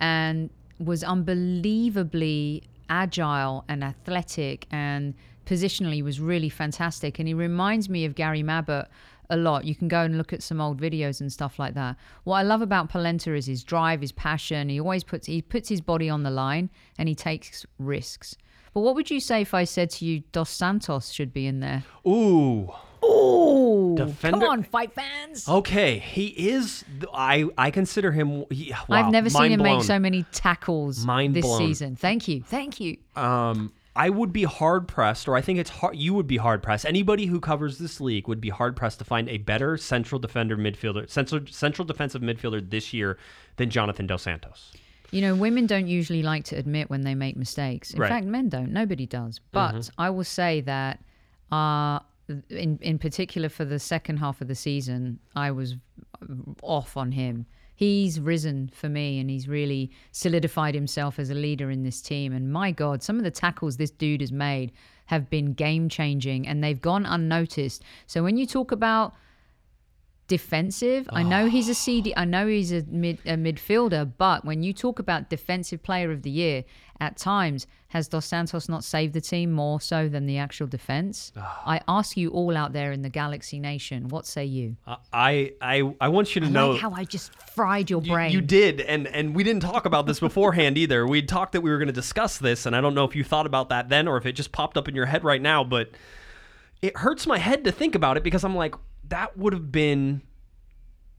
and was unbelievably agile and athletic and positionally was really fantastic. And he reminds me of Gary Mabbutt a lot. You can go and look at some old videos and stuff like that. What I love about Polenta is his drive, his passion. He always puts he puts his body on the line and he takes risks. But what would you say if I said to you Dos Santos should be in there? Ooh. Ooh, Defender- come on, fight fans! Okay, he is. I I consider him. He, wow, I've never seen mind him blown. make so many tackles Mind this blown. season. Thank you, thank you. Um, I would be hard pressed, or I think it's hard. You would be hard pressed. Anybody who covers this league would be hard pressed to find a better central defender midfielder, central central defensive midfielder this year than Jonathan Dos Santos. You know, women don't usually like to admit when they make mistakes. In Right. fact, men don't. Nobody does. But I will say that, uh, in in particular for the second half of the season, I was off on him. He's risen for me, and he's really solidified himself as a leader in this team. And my God, some of the tackles this dude has made have been game changing, and they've gone unnoticed. So when you talk about defensive. I know he's a CD. I know he's a mid a midfielder, but when you talk about defensive player of the year, at times has Dos Santos not saved the team more so than the actual defense? I ask you all out there in the Galaxy Nation, what say you? Uh, I I I want you to I know. like how I just fried your You- brain. You, did, and and we didn't talk about this beforehand either. We talked that we were going to discuss this, and I don't know if you thought about that then or if it just popped up in your head right now. But it hurts my head to think about it because I'm like, that would have been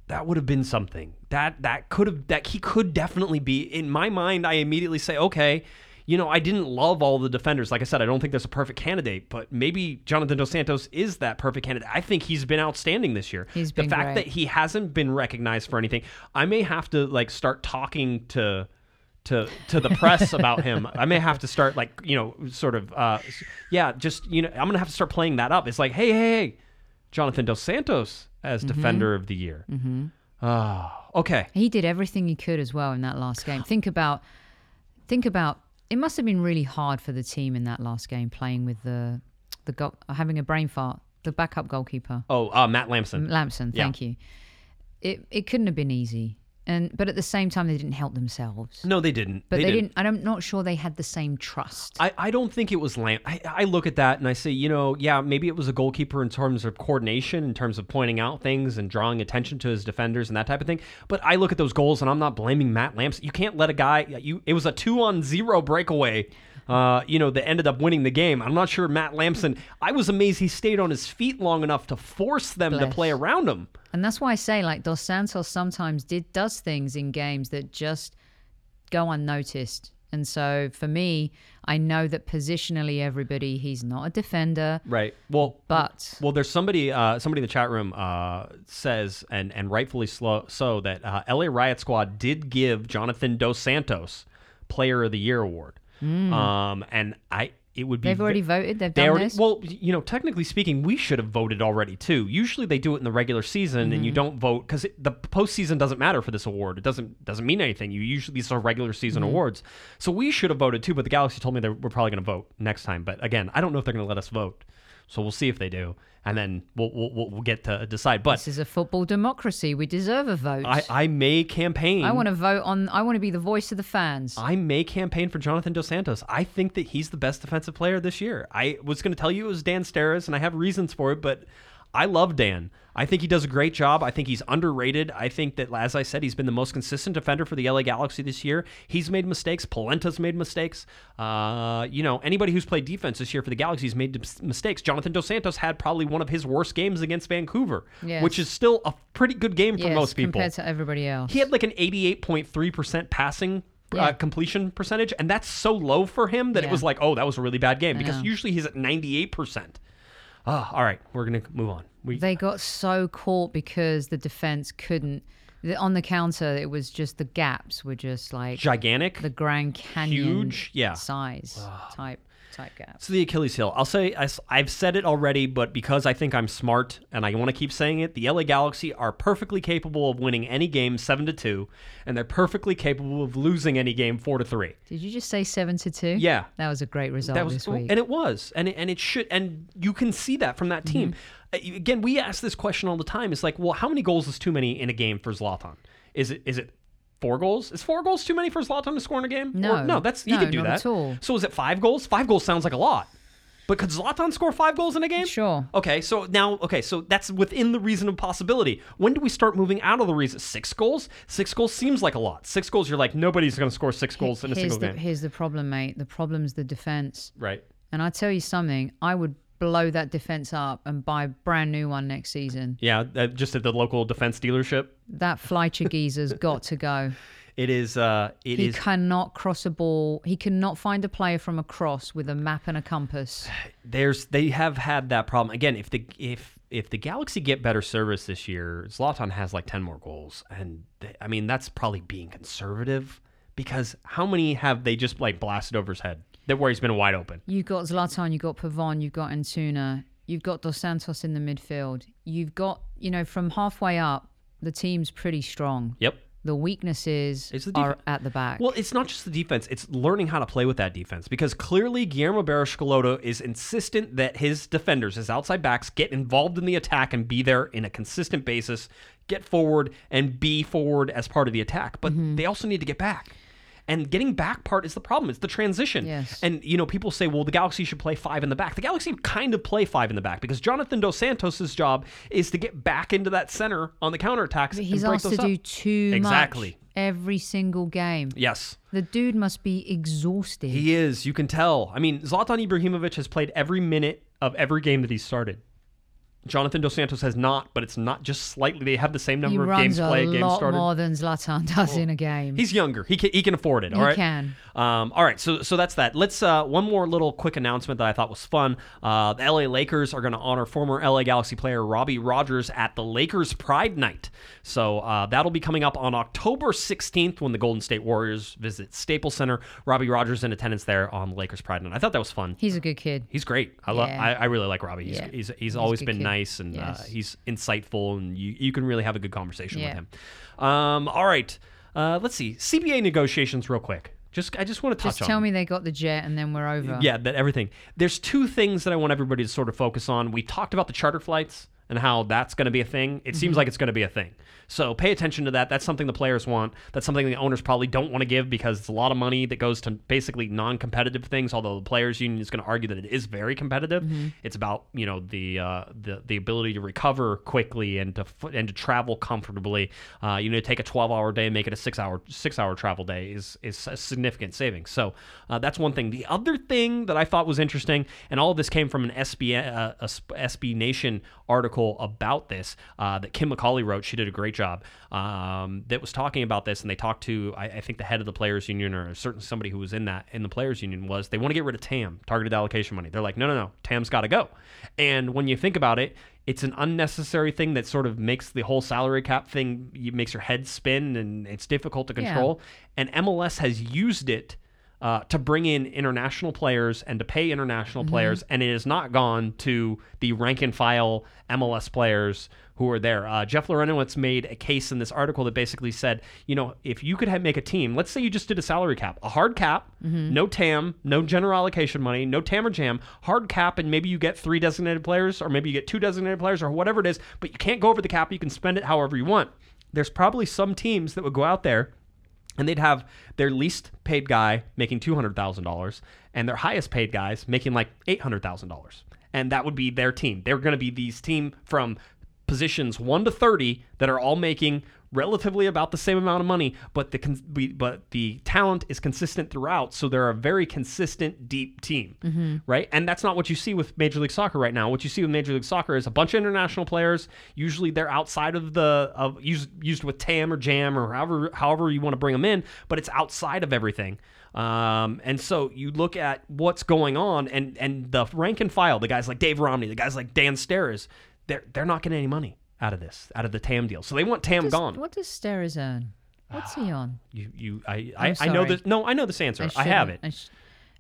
that would have been something. That that could have that he could definitely be in my mind. I immediately say, okay, you know, I didn't love all the defenders. Like I said, I don't think there's a perfect candidate, but maybe Jonathan Dos Santos is that perfect candidate. I think he's been outstanding this year. He's the fact great. that he hasn't been recognized for anything. I may have to like start talking to to to the press about him. I may have to start like you know sort of uh, yeah, just you know I'm gonna have to start playing that up. It's like hey hey hey, Jonathan Dos Santos as Mm-hmm. defender of the year. Mm-hmm. Ah, okay. He did everything he could as well in that last game. Think about, think about. It must have been really hard for the team in that last game playing with the, the go- having a brain fart. The backup goalkeeper, Oh, uh, Matt Lamson. Lampson. Yeah. Thank you. It it couldn't have been easy, and but at the same time they didn't help themselves. No, they didn't. But they, didn't. I'm not sure they had the same trust. I, I don't think it was Lamp. I, I look at that and I say, you know, yeah, maybe it was a goalkeeper in terms of coordination, in terms of pointing out things and drawing attention to his defenders and that type of thing. But I look at those goals and I'm not blaming Matt Lamps. You can't let a guy. You it was a two on zero breakaway. Uh, you know, that ended up winning the game. I'm not sure Matt Lampson. I was amazed he stayed on his feet long enough to force them to play around him. And that's why I say like Dos Santos sometimes did does things in games that just go unnoticed. And so for me, I know that positionally everybody he's not a defender, Right. Well, but Well, there's somebody uh, somebody in the chat room uh, says, and and rightfully slow, so that uh, LA Riot Squad did give Jonathan Dos Santos Player of the Year award. Um, and I it would be they've ve- already voted. They've they done already this. well, you know, technically speaking, we should have voted already too. Usually they do it in the regular season, and you Mm-hmm. don't vote because the postseason doesn't matter for this award. It doesn't doesn't mean anything. You usually these are regular season Mm-hmm. awards, so we should have voted too. But the Galaxy told me that we're probably going to vote next time. But again, I don't know if they're going to let us vote, so we'll see if they do, and then we'll we'll, we'll, get to decide. But this is a football democracy. We deserve a vote. I I may campaign. I want to vote on. I want to be the voice of the fans. I may campaign for Jonathan Dos Santos. I think that he's the best defensive player this year. I was going to tell you it was Dan Steres, and I have reasons for it, but I love Dan. I think he does a great job. I think he's underrated. I think that, as I said, he's been the most consistent defender for the LA Galaxy this year. He's made mistakes. Polenta's made mistakes. Uh, you know, anybody who's played defense this year for the Galaxy has made mistakes. Jonathan Dos Santos had probably one of his worst games against Vancouver, Yes. which is still a pretty good game for yes, most people. compared to everybody else. He had like an 88.3% passing Yeah. uh, completion percentage, and that's so low for him that it was like, oh, that was a really bad game because usually he's at 98%. Ah, all right, we're going to move on. We, they got so caught because the defense couldn't. the- On the counter, it was just the gaps were just like gigantic. the Grand Canyon Huge, yeah. size type type gaps. It's the Achilles heel. I'll say I, have said it already, but because I think I'm smart and I want to keep saying it, the LA Galaxy are perfectly capable of winning any game seven to two, and they're perfectly capable of losing any game four to three. Did you just say seven to two? Yeah. that was a great result That was, this week. and it was, and it, and it should, and you can see that from that team. Mm-hmm. Uh, Again, we ask this question all the time. It's like, well, how many goals is too many in a game for Zlatan? Is it is it four goals? Is four goals too many for Zlatan to score in a game? Or- No. no, that's you No, can do that. So is it five goals? Five goals sounds like a lot, but could Zlatan score five goals in a game? Sure. Okay, so now, okay, so that's within the reason of possibility. When do we start moving out of the reason? Six goals? Six goals seems like a lot. Six goals, you're like nobody's going to score six goals in a here's single the, game, Here's the problem, mate. The problem's the defense. right? And I tell you something, I would blow that defense up and buy a brand new one next season. Yeah, uh, just at the local defense dealership. That Feltscher geezer's got to go. It is. Uh, it He is. cannot cross a ball. He cannot find a player from across with a map and a compass. There's. They have had that problem again. If the if if the Galaxy get better service this year, Zlatan has like ten more goals, and they, I mean that's probably being conservative because how many have they just like blasted over his head that where he's been wide open? You've got Zlatan, you've got Pavón, you've got Antuna, you've got Dos Santos in the midfield. You've got, you know, from halfway up, the team's pretty strong. Yep. The weaknesses the are at the back. Well, it's not just the defense; it's learning how to play with that defense. Because clearly, Guillermo Barros is insistent that his defenders, his outside backs, get involved in the attack and be there in a consistent basis, get forward and be forward as part of the attack. But Mm-hmm. they also need to get back. And getting back part is the problem. It's the transition. Yes. And you know, people say, well, the Galaxy should play five in the back. The Galaxy kind of play five in the back because Jonathan Dos Santos' job is to get back into that center on the counterattacks. But he's and break asked to up. do too Exactly. much every single game. Yes. The dude must be exhausted. He is. You can tell. I mean, Zlatan Ibrahimovic has played every minute of every game that he's started. Jonathan Dos Santos has not, but it's not just slightly. They have the same He number of games played, games started. more than Zlatan does in a game. He's younger. He can, he can afford it. All He right. can. Um, all right. So so that's that. Let's uh, one more little quick announcement that I thought was fun. Uh, the LA Lakers are going to honor former LA Galaxy player Robbie Rogers at the Lakers Pride Night. So uh, that'll be coming up on October 16th when the Golden State Warriors visit Staples Center. Robbie Rogers in attendance there on the Lakers Pride Night. I thought that was fun. He's a good kid. He's great. I love. I, I really like Robbie. He's Yeah. he's, he's, He's always been kid. nice and uh, he's insightful and you you can really have a good conversation Yeah. with him. Um, all right. Uh, let's see CBA negotiations real quick. Just I just want to touch Just tell them. me they got the jet and then we're over. Yeah, that everything. There's two things that I want everybody to sort of focus on. We talked about the charter flights and how that's going to be a thing. It Mm-hmm. seems like it's going to be a thing. So pay attention to that. That's something the players want. That's something the owners probably don't want to give because it's a lot of money that goes to basically non-competitive things. Although the players' union is going to argue that it is very competitive. Mm-hmm. It's about you know the uh, the the ability to recover quickly and to f- and to travel comfortably. Uh, you know, take a 12-hour day and make it a six-hour six-hour travel day is is a significant savings. So uh, that's one thing. The other thing that I thought was interesting, and all of this came from an SB uh, a SB Nation article about this uh, that Kim McCauley wrote. She did a great job. Um, that was talking about this, and they talked to I, I think the head of the players union or a certain somebody who was in that in the players union was they want to get rid of TAM targeted allocation money. They're like, no, no, no, TAM's got to go. And when you think about it, it's an unnecessary thing that sort of makes the whole salary cap thing makes your head spin and it's difficult to Yeah. control. And MLS has used it uh, to bring in international players and to pay international players, and it has not gone to the rank and file MLS players who are there. Uh, Jeff Lorenowitz made a case in this article that basically said, you know, if you could have, make a team, let's say you just did a salary cap, a hard cap, no TAM, no general allocation money, no TAM or JAM, hard cap, and maybe you get three designated players, or maybe you get two designated players, or whatever it is, but you can't go over the cap. You can spend it however you want. There's probably some teams that would go out there and they'd have their least paid guy making $200,000 and their highest paid guys making like $800,000. And that would be their team. They're going to be these team from positions 1 to 30 that are all making relatively about the same amount of money, but the but the talent is consistent throughout, so they're a very consistent deep team, right? And that's not what you see with Major League Soccer right now. What you see with Major League Soccer is a bunch of international players. Usually they're outside of the of used used with TAM or JAM or however however you want to bring them in, but it's outside of everything. Um, and so you look at what's going on, and and the rank and file, the guys like Dave Romney, the guys like Dan Steres, they're they're not getting any money out of this, out of the TAM deal. So they want TAM Does- gone. What does earn? What's he ah, on? You you I I, I know this. No, I know this answer. I, have it. shouldn't. sh-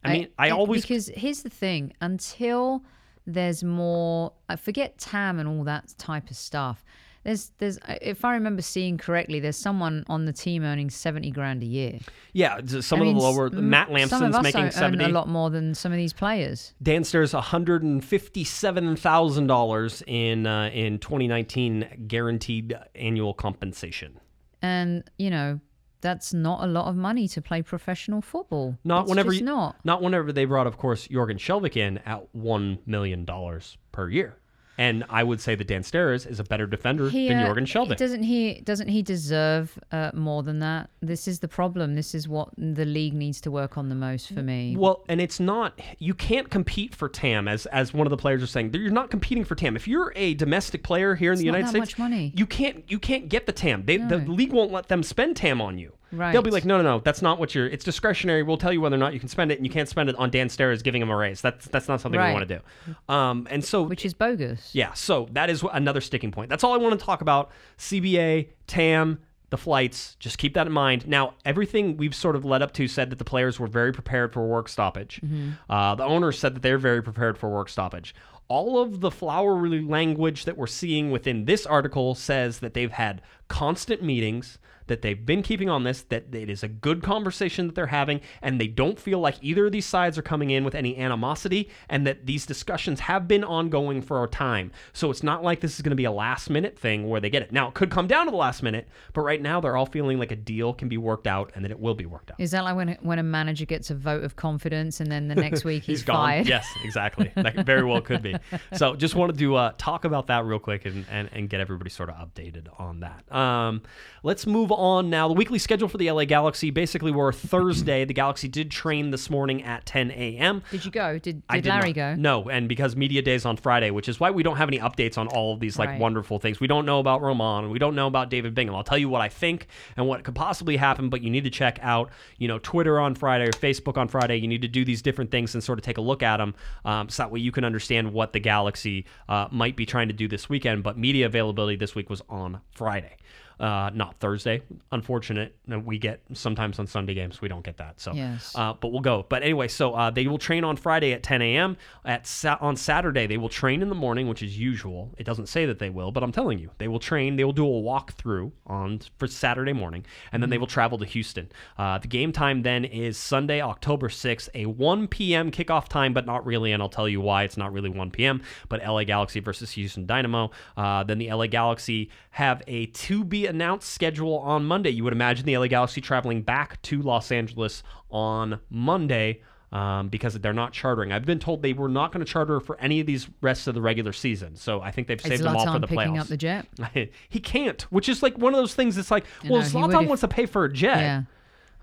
I mean, I always- because here's the thing: until there's more, I forget TAM and all that type of stuff. There's, there's, if I remember seeing correctly, there's someone on the team earning seventy grand a year. Yeah, some I of mean, the lower. Matt some of us making earn seventy. a lot more than some of these players. Dan one hundred and fifty-seven thousand dollars in uh, in twenty nineteen guaranteed annual compensation. and you know that's not a lot of money to play professional football. Not It's whenever you, not. not whenever they brought, of course, Jørgen Skjelvik in at one million dollars per year. And I would say that Dan Steres is a better defender He, than uh, Jørgen Skjelvik. Doesn't he? Doesn't he deserve uh, more than that? This is the problem. This is what the league needs to work on the most for me. Well, and it's not you can't compete for TAM as as one of the players are saying. You're not competing for TAM. If you're a domestic player here in the United States, you can't you can't get the TAM. They, The league won't let them spend TAM on you. Right. They'll be like, no, no, no, that's not what you're. It's discretionary. We'll tell you whether or not you can spend it, and you can't spend it on Dan Steres giving him a raise. That's that's not something we want to do. Um, and so which is bogus. yeah, so that is another sticking point. That's all I want to talk about. CBA, TAM, the flights. Just keep that in mind. Now, everything we've sort of led up to said that the players were very prepared for work stoppage. Uh, the owners said that they're very prepared for work stoppage. All of the flowery language that we're seeing within this article says that they've had constant meetings, that they've been keeping on this, that it is a good conversation that they're having, and they don't feel like either of these sides are coming in with any animosity, and that these discussions have been ongoing for a time. So it's not like this is going to be a last minute thing where they get it. Now, it could come down to the last minute, but right now they're all feeling like a deal can be worked out and that it will be worked out. Is that like when a- when a manager gets a vote of confidence and then the next week he's, gone. fired? Yes, exactly. That very well could be. So just wanted to uh, talk about that real quick and, and, and get everybody sort of updated on that. Um, let's move on now. The weekly schedule for the LA Galaxy basically were Thursday. the Galaxy did train this morning at 10 a.m. Did you go? Did, did did Larry not- go? No, and because media days on Friday, which is why we don't have any updates on all of these like Right. wonderful things. We don't know about Romain, and we don't know about David Bingham. I'll tell you what I think and what could possibly happen, but you need to check out, you know, Twitter on Friday or Facebook on Friday. You need to do these different things and sort of take a look at them, um, so that way you can understand what the Galaxy uh, might be trying to do this weekend. But media availability this week was on Friday. Uh, not Thursday. Unfortunate. We get sometimes on Sunday games we don't get that. So Yes. uh, but we'll go. But anyway, so uh, they will train on Friday at 10 a.m. At sa- on Saturday they will train in the morning, which is usual. It doesn't say that they will, but I'm telling you, they will train. They will do a walkthrough on for Saturday morning, and then they will travel to Houston. Uh, the game time then is Sunday, October 6th, a 1 p.m. kickoff time, but not really, and I'll tell you why it's not really 1 p.m. But LA Galaxy versus Houston Dynamo. Uh, then the LA Galaxy have a to announced schedule on Monday. You would imagine the LA Galaxy traveling back to Los Angeles on Monday um, because they're not chartering. I've been told they were not going to charter for any of these rests of the regular season. So I think they've saved them all for the picking playoffs. up the jet? he can't, which is like one of those things that's like, well, know, he would Zlatan if- wants to pay for a jet. Yeah.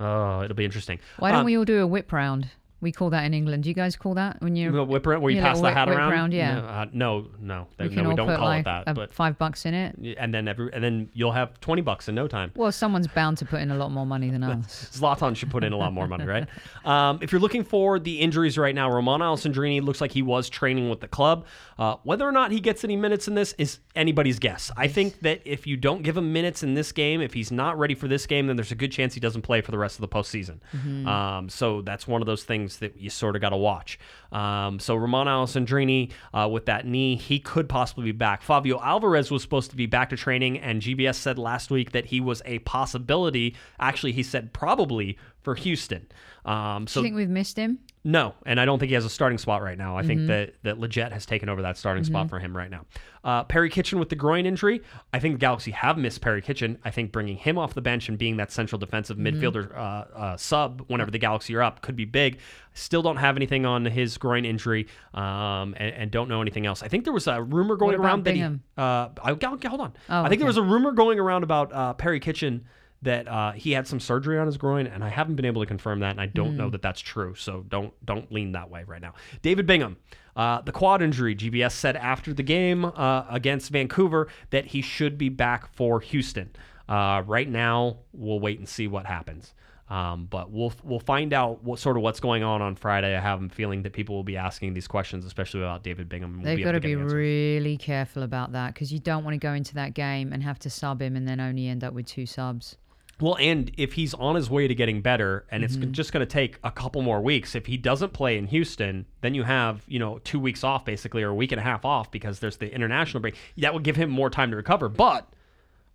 Oh, it'll be interesting. Why don't Um, we all do a whip round? We call that in England. Do you guys call that when you're the whip around where you pass the little hat whip- whip around? yeah. No, uh, no, no, we no, we don't call like it that. a But five bucks in it? and then every and then you'll have twenty bucks in no time. Well, someone's bound to put in a lot more money than us. Zlatan should put in a lot more money, right? Um, if you're looking for the injuries right now, Romain Alessandrini looks like he was training with the club. Uh, whether or not he gets any minutes in this is anybody's guess. I think that if you don't give him minutes in this game, if he's not ready for this game, then there's a good chance he doesn't play for the rest of the postseason. Um, so that's one of those things that you sort of got to watch. Um, so Romain Alessandrini uh, with that knee, he could possibly be back. Favio Álvarez was supposed to be back to training, and GBS said last week that he was a possibility. Actually, he said probably for Houston. Um, Do so you think we've missed him? No, and I don't think he has a starting spot right now. I Mm-hmm. think that that Lletget has taken over that starting spot for him right now. Uh, Perry Kitchen with the groin injury. I think the Galaxy have missed Perry Kitchen. I think bringing him off the bench and being that central defensive Mm-hmm. midfielder uh, uh, sub whenever the Galaxy are up could be big. Still don't have anything on his groin injury, um, and, and don't know anything else. I think there was a rumor going around that he. Bingham? Uh, I, hold on. Oh, I think there was a rumor going around about uh, Perry Kitchen that uh, he had some surgery on his groin, and I haven't been able to confirm that, and I don't Hmm. know that that's true. So don't don't lean that way right now. David Bingham, uh, the quad injury. GBS said after the game uh, against Vancouver that he should be back for Houston. Uh, right now, we'll wait and see what happens. Um, but we'll we'll find out what sort of what's going on on Friday. I have a feeling that people will be asking these questions, especially about David Bingham. We'll They've got to to be answers. really careful about that because you don't want to go into that game and have to sub him and then only end up with two subs. Well, and if he's on his way to getting better, and Mm-hmm. it's just going to take a couple more weeks, if he doesn't play in Houston, then you have you know two weeks off basically, or a week and a half off because there's the international break. That would give him more time to recover. But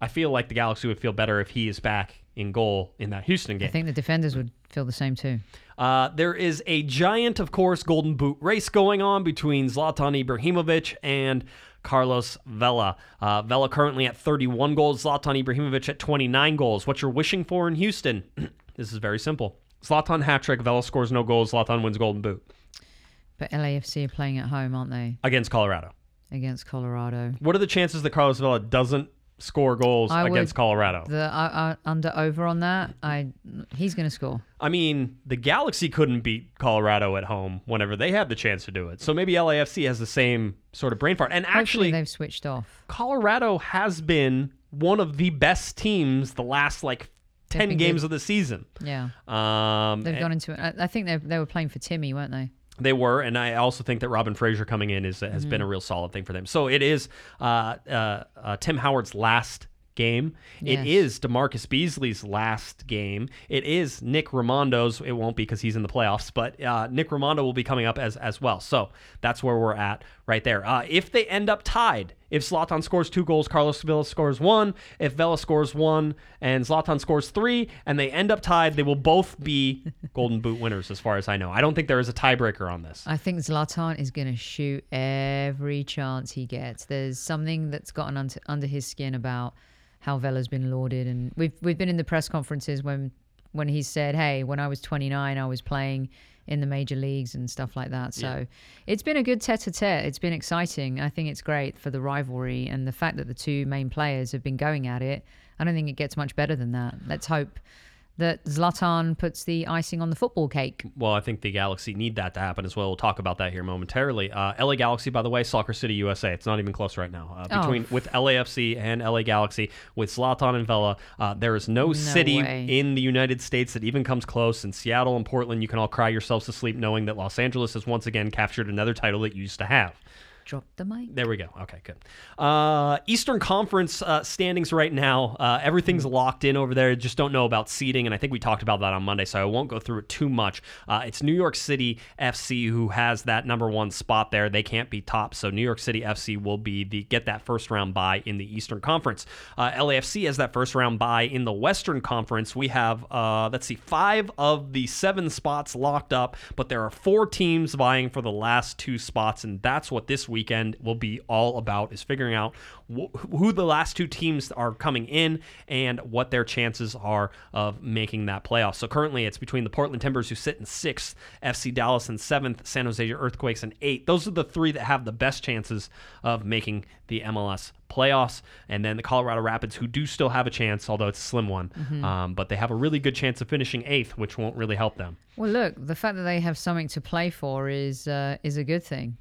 I feel like the Galaxy would feel better if he is back in goal in that Houston game. I think the defenders would feel the same too. Uh, there is a giant, of course, Golden Boot race going on between Zlatan Ibrahimovic and Carlos Vela. Uh, Vela currently at 31 goals, Zlatan Ibrahimovic at 29 goals. What you're wishing for in Houston? this is very simple. Zlatan hat trick, Vela scores no goals, Zlatan wins Golden Boot But LAFC are playing at home, aren't they, against Colorado. against Colorado? What are the chances that Carlos Vela doesn't score goals I would- against Colorado? The uh, uh, under over on that, I he's going to score. I mean, the Galaxy couldn't beat Colorado at home whenever they had the chance to do it. So maybe LAFC has the same sort of brain fart. And Actually, actually, they've switched off. Colorado has been one of the best teams the last like 10 games good. of the season. Yeah, Um, they've and gone into it. I I think they they were playing for Timmy, weren't they? They were, and I also think that Robin Fraser coming in is has been a Mm-hmm. real solid thing for them. So it is uh, uh, uh, Tim Howard's last game. It Yes. is DaMarcus Beasley's last game. It is Nick Rimando's. It won't be because he's in the playoffs, but uh, Nick Rimando will be coming up as as well. So that's where we're at right there. Uh, if they end up tied, if Zlatan scores two goals, Carlos Vela scores one. If Vela scores one and Zlatan scores three, and they end up tied, they will both be Golden Boot winners, as far as I know. I don't think there is a tiebreaker on this. I think Zlatan is going to shoot every chance he gets. There's something that's gotten under, under his skin about how Vela's been lauded, and we've we've been in the press conferences when when he said, "Hey, when I was 29, I was playing in the major leagues and stuff like that." So it's been a good tete-a-tete. It's been exciting. I think it's great for the rivalry and the fact that the two main players have been going at it. I don't think it gets much better than that. Let's hope that Zlatan puts the icing on the football cake. Well, I think the Galaxy need that to happen as well. We'll talk about that here momentarily. Uh, LA Galaxy, by the way, Soccer City, USA. It's not even close right now. Uh, Oh. between with LAFC and LA Galaxy, with Zlatan and Vela, uh, there is no, city way. in the United States that even comes close. In Seattle and Portland, you can all cry yourselves to sleep knowing that Los Angeles has once again captured another title it used to have. Drop the mic. There we go. Okay, good. Uh, Eastern Conference uh, standings right now. Uh, everything's locked in over there. Just don't know about seeding, and I think we talked about that on Monday, so I won't go through it too much. Uh, it's New York City FC who has that number one spot there. They can't be top, so New York City FC will be the get that first round bye in the Eastern Conference. Uh, LAFC has that first round bye in the Western Conference. We have uh, let's see, five of the seven spots locked up, but there are four teams vying for the last two spots, and that's what this weekend will be all about: is figuring out wh- who the last two teams are coming in and what their chances are of making that playoff. So currently, it's between the Portland Timbers, who sit in sixth, FC Dallas in seventh, San Jose Earthquakes in eighth. Those are the three that have the best chances of making the MLS playoffs, and then the Colorado Rapids, who do still have a chance, although it's a slim one, um, but they have a really good chance of finishing eighth, which won't really help them. Well, look, the fact that they have something to play for is uh, is a good thing.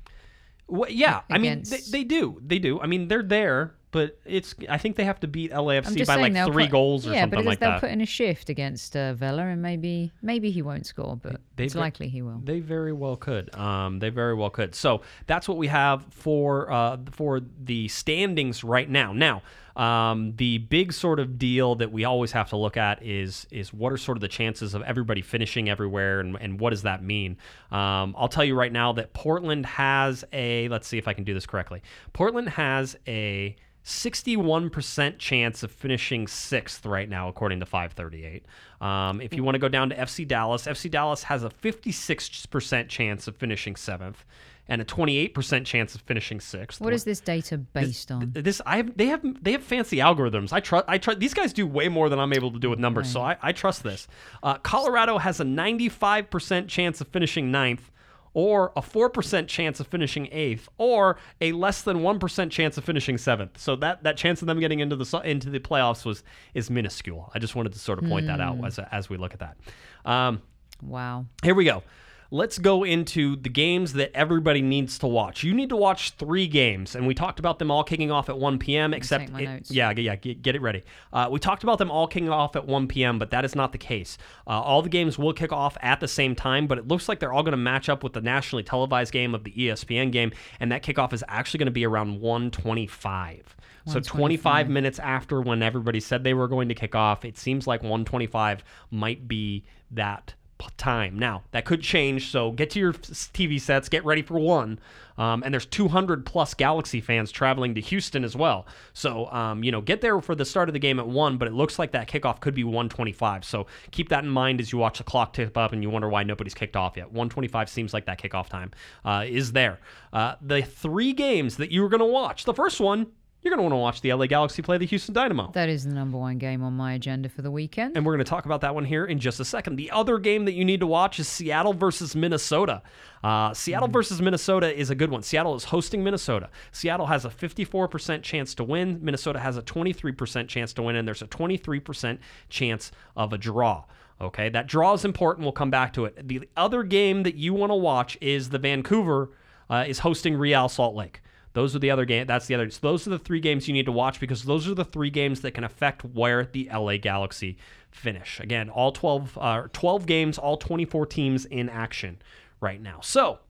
Well, yeah, I mean they, they do, they do. I mean they're there, but it's I think they have to beat LAFC by like three put- goals or yeah, something but like they'll that. put in a shift against uh, Vela, and maybe maybe he won't score, but They it's likely he will. They very well could. Um, they very well could. So that's what we have for uh, for the standings right now. Now, um, the big sort of deal that we always have to look at is is what are sort of the chances of everybody finishing everywhere, and, and what does that mean? Um, I'll tell you right now that Portland has a. Let's see if I can do this correctly. Portland has a 61% chance of finishing sixth right now, according to 538. Um, if you want to go down to FC Dallas, FC Dallas has a 56% chance of finishing seventh and a 28% chance of finishing sixth. What is this data based on? This I have, they have they have fancy algorithms. I trust I trust these guys do way more than I'm able to do with numbers, so I, I trust this. Uh, Colorado has a 95% chance of finishing ninth, or a 4% chance of finishing eighth, or a less than 1% chance of finishing seventh. So that, that chance of them getting into the into the playoffs was is minuscule. I just wanted to sort of point that out as as we look at that. Um, Wow. here we go. Let's go into the games that everybody needs to watch. You need to watch three games, and we talked about them all kicking off at 1 p.m. Except, it- yeah, yeah, get, get it ready. Uh, we talked about them all kicking off at 1 p.m., but that is not the case. Uh, all the games will kick off at the same time, but it looks like they're all going to match up with the nationally televised game of the ESPN game, and that kickoff is actually going to be around 125. So 25 minutes after when everybody said they were going to kick off, it seems like 125 might be that time. Now, that could change, so get to your TV sets, get ready for one. Um, and there's 200 plus Galaxy fans traveling to Houston as well. So, um, you know, get there for the start of the game at 1, but it looks like that kickoff could be 125. So keep that in mind as you watch the clock tip up and you wonder why nobody's kicked off yet. 125 seems like that kickoff time uh, is there. Uh, the three games that you were going to watch, the first one, you're going to want to watch the LA Galaxy play the Houston Dynamo. That is the number one game on my agenda for the weekend. And we're going to talk about that one here in just a second. The other game that you need to watch is Seattle versus Minnesota. Uh, Seattle versus Minnesota is a good one. Seattle is hosting Minnesota. Seattle has a 54% chance to win. Minnesota has a 23% chance to win, and there's a 23% chance of a draw. Okay, that draw is important. We'll come back to it. The other game that you want to watch is the Vancouver uh, is hosting Real Salt Lake. Those are the other game. That's the other. So those are the three games you need to watch because those are the three games that can affect where the LA Galaxy finish. Again, all 12, uh, 12 games, all 24 teams in action right now. So,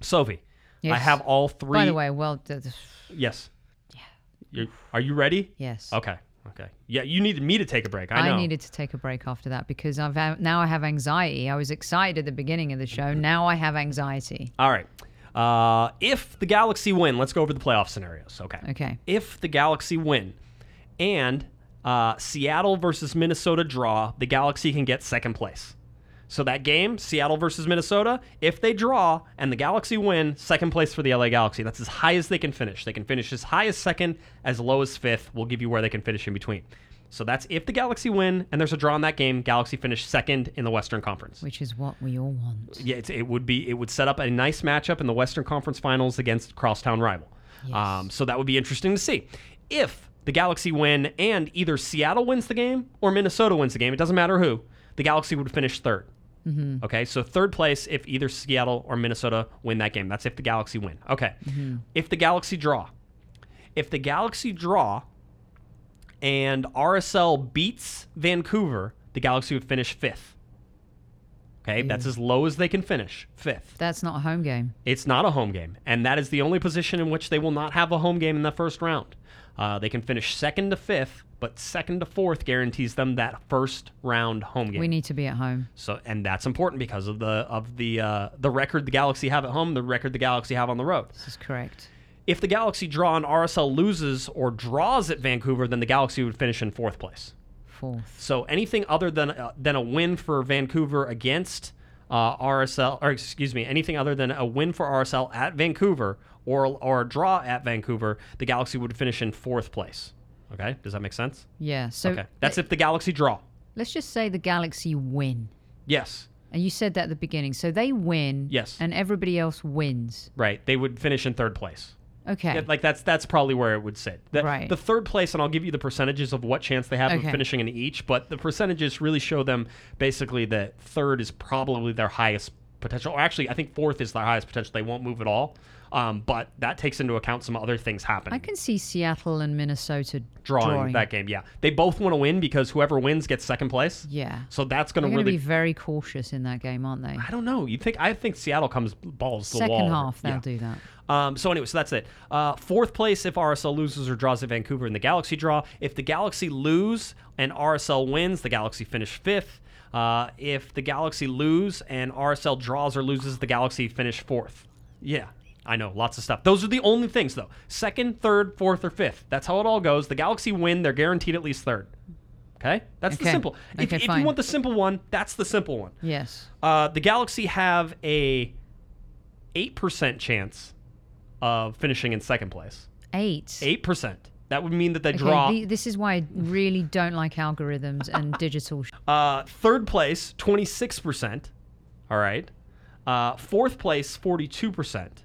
Sophie, I have all three. By the way, well, th- yes. Yeah. Are you ready? yes. Okay. Okay. Yeah, you needed me to take a break. I know. needed to take a break after that because I've now I have anxiety. I was excited at the beginning of the show. Now I have anxiety. All right. Uh, if the Galaxy win, let's go over the playoff scenarios. Okay. Okay. If the Galaxy win and uh, Seattle versus Minnesota draw, the Galaxy can get second place. So that game, Seattle versus Minnesota, if they draw and the Galaxy win, second place for the LA Galaxy. That's as high as they can finish. They can finish as high as second, as low as fifth. We'll give you where they can finish in between. So that's if the Galaxy win and there's a draw in that game, Galaxy finish second in the Western Conference. Which is what we all want. Yeah, it's, it would be it would set up a nice matchup in the Western Conference Finals against crosstown rival. Um, so that would be interesting to see. If the Galaxy win and either Seattle wins the game or Minnesota wins the game, it doesn't matter who, the Galaxy would finish 3rd Mm-hmm. Okay, so third place if either Seattle or Minnesota win that game. That's if the Galaxy win. Okay. Mm-hmm. If the Galaxy draw, if the Galaxy draw and RSL beats Vancouver, the Galaxy would finish fifth. Okay, that's as low as they can finish, fifth. That's not a home game. It's not a home game, and that is the only position in which they will not have a home game in the first round. Uh, they can finish second to fifth, but second to fourth guarantees them that first round home game. We need to be at home. So, and that's important because of the of the uh, the record the Galaxy have at home, the record the Galaxy have on the road. This is correct. If the Galaxy draw and RSL loses or draws at Vancouver, then the Galaxy would finish in fourth place. Fourth. So anything other than uh, than a win for Vancouver against uh, RSL, or excuse me, anything other than a win for RSL at Vancouver or or a draw at Vancouver, the Galaxy would finish in fourth place. Okay, does that make sense? Yeah. So okay, that's if the Galaxy draw. let's just say the Galaxy win. Yes, And you said that at the beginning. So they win. Yes. And everybody else wins. right. They would finish in third place. Okay. Yeah, like that's that's probably where it would sit. The, Right. the third place, and I'll give you the percentages of what chance they have of finishing in each. But the percentages really show them basically that third is probably their highest potential. Or actually, I think fourth is their highest potential. They won't move at all. Um, but that takes into account some other things happening. I can see Seattle and Minnesota drawing, that game. Yeah, they both want to win because whoever wins gets second place. Yeah. So that's going to really. be very cautious in that game, aren't they? I don't know. You think? I think Seattle comes balls to the Second half, they'll Yeah. do that. Um, so anyway, so that's it. Uh, fourth place if RSL loses or draws at Vancouver in the Galaxy draw. If the Galaxy lose and RSL wins, the Galaxy finish fifth. Uh, if the Galaxy lose and RSL draws or loses, the Galaxy finish fourth. Yeah, I know, lots of stuff. Those are the only things though. Second, third, fourth, or fifth. That's how it all goes. The Galaxy win, they're guaranteed at least third. Okay, that's the Okay. simple. If, Okay, if you want the simple one, that's the simple one. Yes. Uh, the Galaxy have a eight percent chance of finishing in second place. Eight. Eight percent. That would mean that they Okay, draw the- this is why I really don't like algorithms and digital. Uh, third place twenty six percent. All right. Uh, fourth place forty two percent,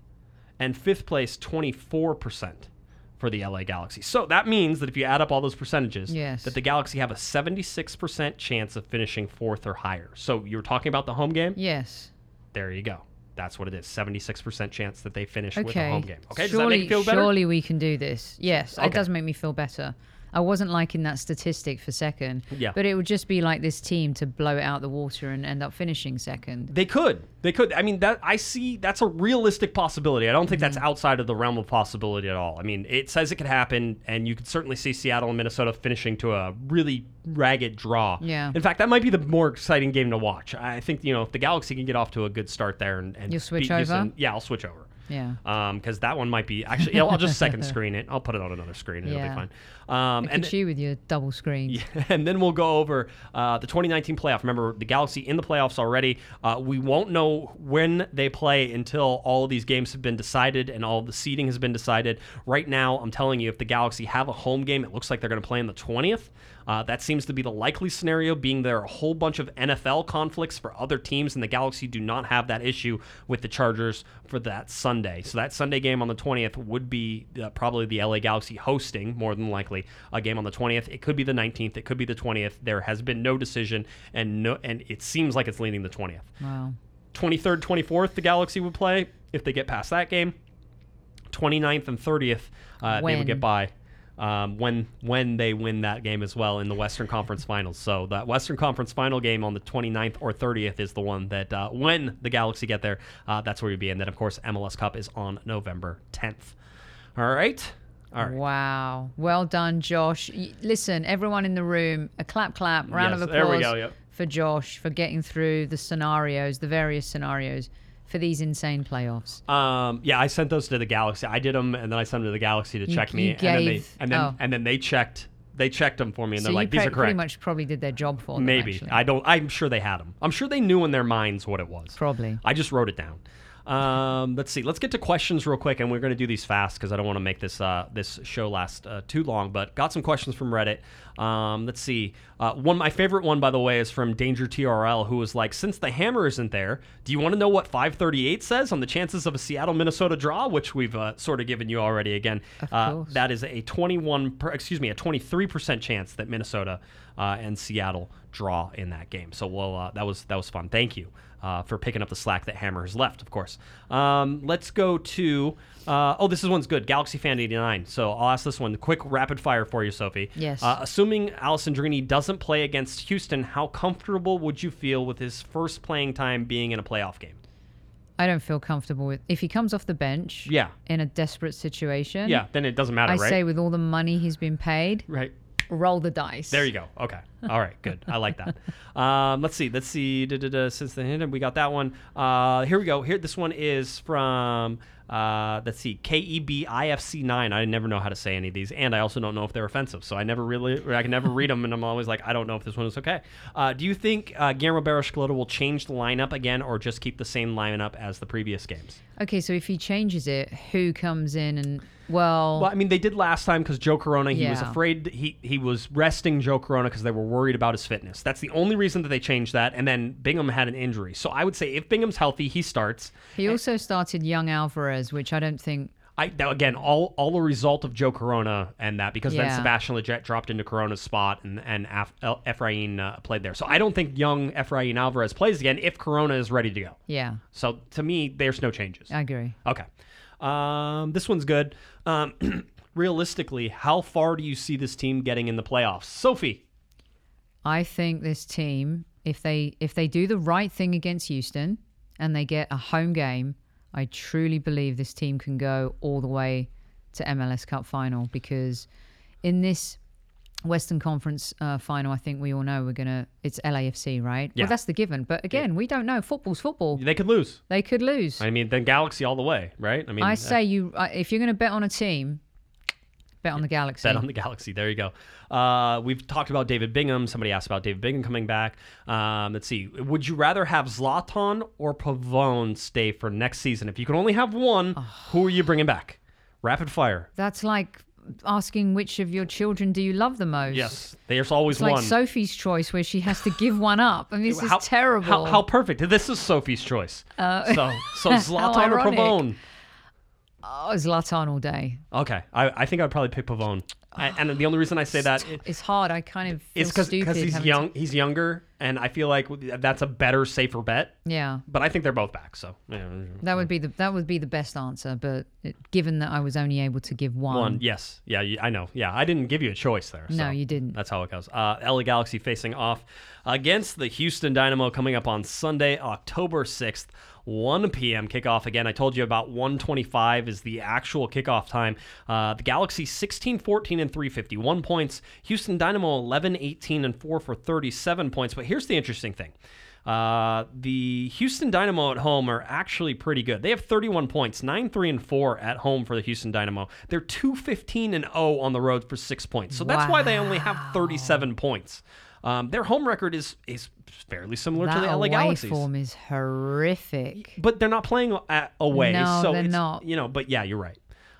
and fifth place twenty four percent for the LA Galaxy. So that means that if you add up all those percentages, Yes. that the Galaxy have a seventy six percent chance of finishing fourth or higher. So you were talking about the home game. yes. There you go. That's what it is. Seventy-six percent chance that they finish with a home game. Okay, does surely, that make you feel better? Surely we can do this. Yes, Okay. it does make me feel better. I wasn't liking that statistic for second. Yeah. But it would just be like this team to blow it out the water and end up finishing second. They could. They could. I mean, that I see. That's a realistic possibility. I don't think Mm-hmm. that's outside of the realm of possibility at all. I mean, it says it could happen, and you could certainly see Seattle and Minnesota finishing to a really ragged draw. Yeah. In fact, that might be the more exciting game to watch. I think you know if the Galaxy can get off to a good start there and, and You'll switch beat Houston- over? yeah, I'll switch over. Yeah. because that one might be actually. Yeah, I'll just second screen it. I'll put it on another screen. and It'll be fine. Um, and you with your double screen. and then we'll go over uh, the 2019 playoff. Remember, the Galaxy in the playoffs already. Uh, we won't know when they play until all of these games have been decided and all the seeding has been decided. Right now, I'm telling you, if the Galaxy have a home game, it looks like they're going to play on the 20th. Uh, that seems to be the likely scenario, being there are a whole bunch of NFL conflicts for other teams, and the Galaxy do not have that issue with the Chargers for that Sunday. So that Sunday game on the 20th would be uh, probably the LA Galaxy hosting, more than likely, a game on the 20th. It could be the 19th. It could be the 20th. There has been no decision, and no, and it seems like it's leaning the 20th. Wow. 23rd, 24th, the Galaxy would play if they get past that game. 29th and 30th, uh, they would get by um, when when they win that game as well in the Western Conference Finals. So that Western Conference Final game on the 29th or 30th is the one that uh, when the Galaxy get there, uh, that's where you'd be. And then of course MLS Cup is on November 10th. All right. All right. Wow. Well done, Josh. Listen, everyone in the room, a clap, clap, round Yes, of applause go, yep. for Josh for getting through the scenarios, the various scenarios for these insane playoffs. Um, yeah, I sent those to the Galaxy. I did them, and then I sent them to the Galaxy to You- check me, you and then they and then oh. and then they checked they checked them for me, and so they're like, these pre- are correct. pretty much probably did their job for them. Maybe actually. I don't. I'm sure they had them. I'm sure they knew in their minds what it was. Probably. I just wrote it down. Um, let's see. Let's get to questions real quick, and we're going to do these fast because I don't want to make this uh, this show last uh, too long. But got some questions from Reddit. Um, let's see. Uh, one, my favorite one, by the way, is from Danger TRL, who was like, "Since the hammer isn't there, do you want to know what 538 says on the chances of a Seattle Minnesota draw?" Which we've uh, sort of given you already. Again, uh, that is a 21, per, excuse me, a 23 percent chance that Minnesota uh, and Seattle draw in that game. So, well, uh, that was that was fun. Thank you uh, for picking up the slack that Hammer has left, of course. Um, let's go to. Uh, oh, this is one's good. Galaxy Fan 89. So I'll ask this one. Quick rapid fire for you, Sophie. Yes. Uh, assuming Alessandrini doesn't play against Houston, how comfortable would you feel with his first playing time being in a playoff game? I don't feel comfortable with if he comes off the bench. Yeah. In a desperate situation. Yeah, then it doesn't matter, I right? say with all the money he's been paid, right. Roll the dice. There you go. Okay. All right. Good. I like that. Um, let's see. Let's see. Da-da-da. Since the hint, we got that one. Uh, here we go. Here, this one is from. Uh, let's see. E KEBIFC9. I never know how to say any of these, and I also don't know if they're offensive. So I never really, I can never read them, and I'm always like, I don't know if this one is okay. Uh, do you think uh, Guillermo Barros-Schelotto will change the lineup again, or just keep the same lineup as the previous games? Okay, so if he changes it, who comes in and well, Well, I mean, they did last time because Joe Corona. He was afraid he he was resting Joe Corona because they were worried about his fitness. That's the only reason that they changed that. And then Bingham had an injury, so I would say if Bingham's healthy, he starts. he also started young Alvarez, which I don't think I now, again all all a result of Joe Corona and that because then Sebastian Lletget dropped into Corona's spot and and Af- El- Efrain uh, played there. So I don't think young Efrain Alvarez plays again if Corona is ready to go. yeah, So to me, there's no changes. I agree. Okay. Um, this one's good. Um, realistically, how far do you see this team getting in the playoffs? Sophie. I think this team, if they if they do the right thing against Houston and they get a home game, I truly believe this team can go all the way to MLS Cup final because in this Western Conference uh, final, I think we all know we're gonna it's LAFC, right? Yeah. Well, that's the given. But again, we don't know. Football's football. They could lose. They could lose. I mean, then Galaxy all the way, right? I mean, I uh, say you uh, if you're gonna bet on a team, bet on the Galaxy. bet on the Galaxy. There you go. Uh, we've talked about David Bingham. Somebody asked about David Bingham coming back. Um, let's see. Would you rather have Zlatan or Pavón stay for next season? If you could only have one, who are you bringing back? Rapid fire. That's like asking which of your children do you love the most. Yes, there's always It's like one. Sophie's choice where she has to give one up. I mean, this is terrible. How, how perfect. This is Sophie's choice. Uh, so, so Zlatan or. Pavón? oh, Zlatan all day. Okay, I, I think I'd probably pick Pavón. I, and the only reason I say that It's hard. I kind of feel is because he's young. He's younger, and I feel like that's a better, safer bet. yeah, But I think they're both back. So yeah. that would be the that would be the best answer. But it, given that I was only able to give one, one, yes, yeah, I know. Yeah, I didn't give you a choice there. No, you didn't. That's how it goes. Uh, LA Galaxy facing off against the Houston Dynamo coming up on Sunday, October sixth. 1 p.m. kickoff again. I told you about 125 is the actual kickoff time. Uh, the Galaxy 16 14 and 351 points. Houston Dynamo 11 18 and 4 for 37 points. But here's the interesting thing. Uh, the Houston Dynamo at home are actually pretty good. They have 31 points, 9 3 and 4 at home for the Houston Dynamo. They're 2 15 and 0 on the road for 6 points. So that's why they only have 37 points. Um, their home record is is fairly similar that to the LA away Galaxy's. form is horrific. But they're not playing at away, No, so they're it's, not. You know, but yeah, you're right.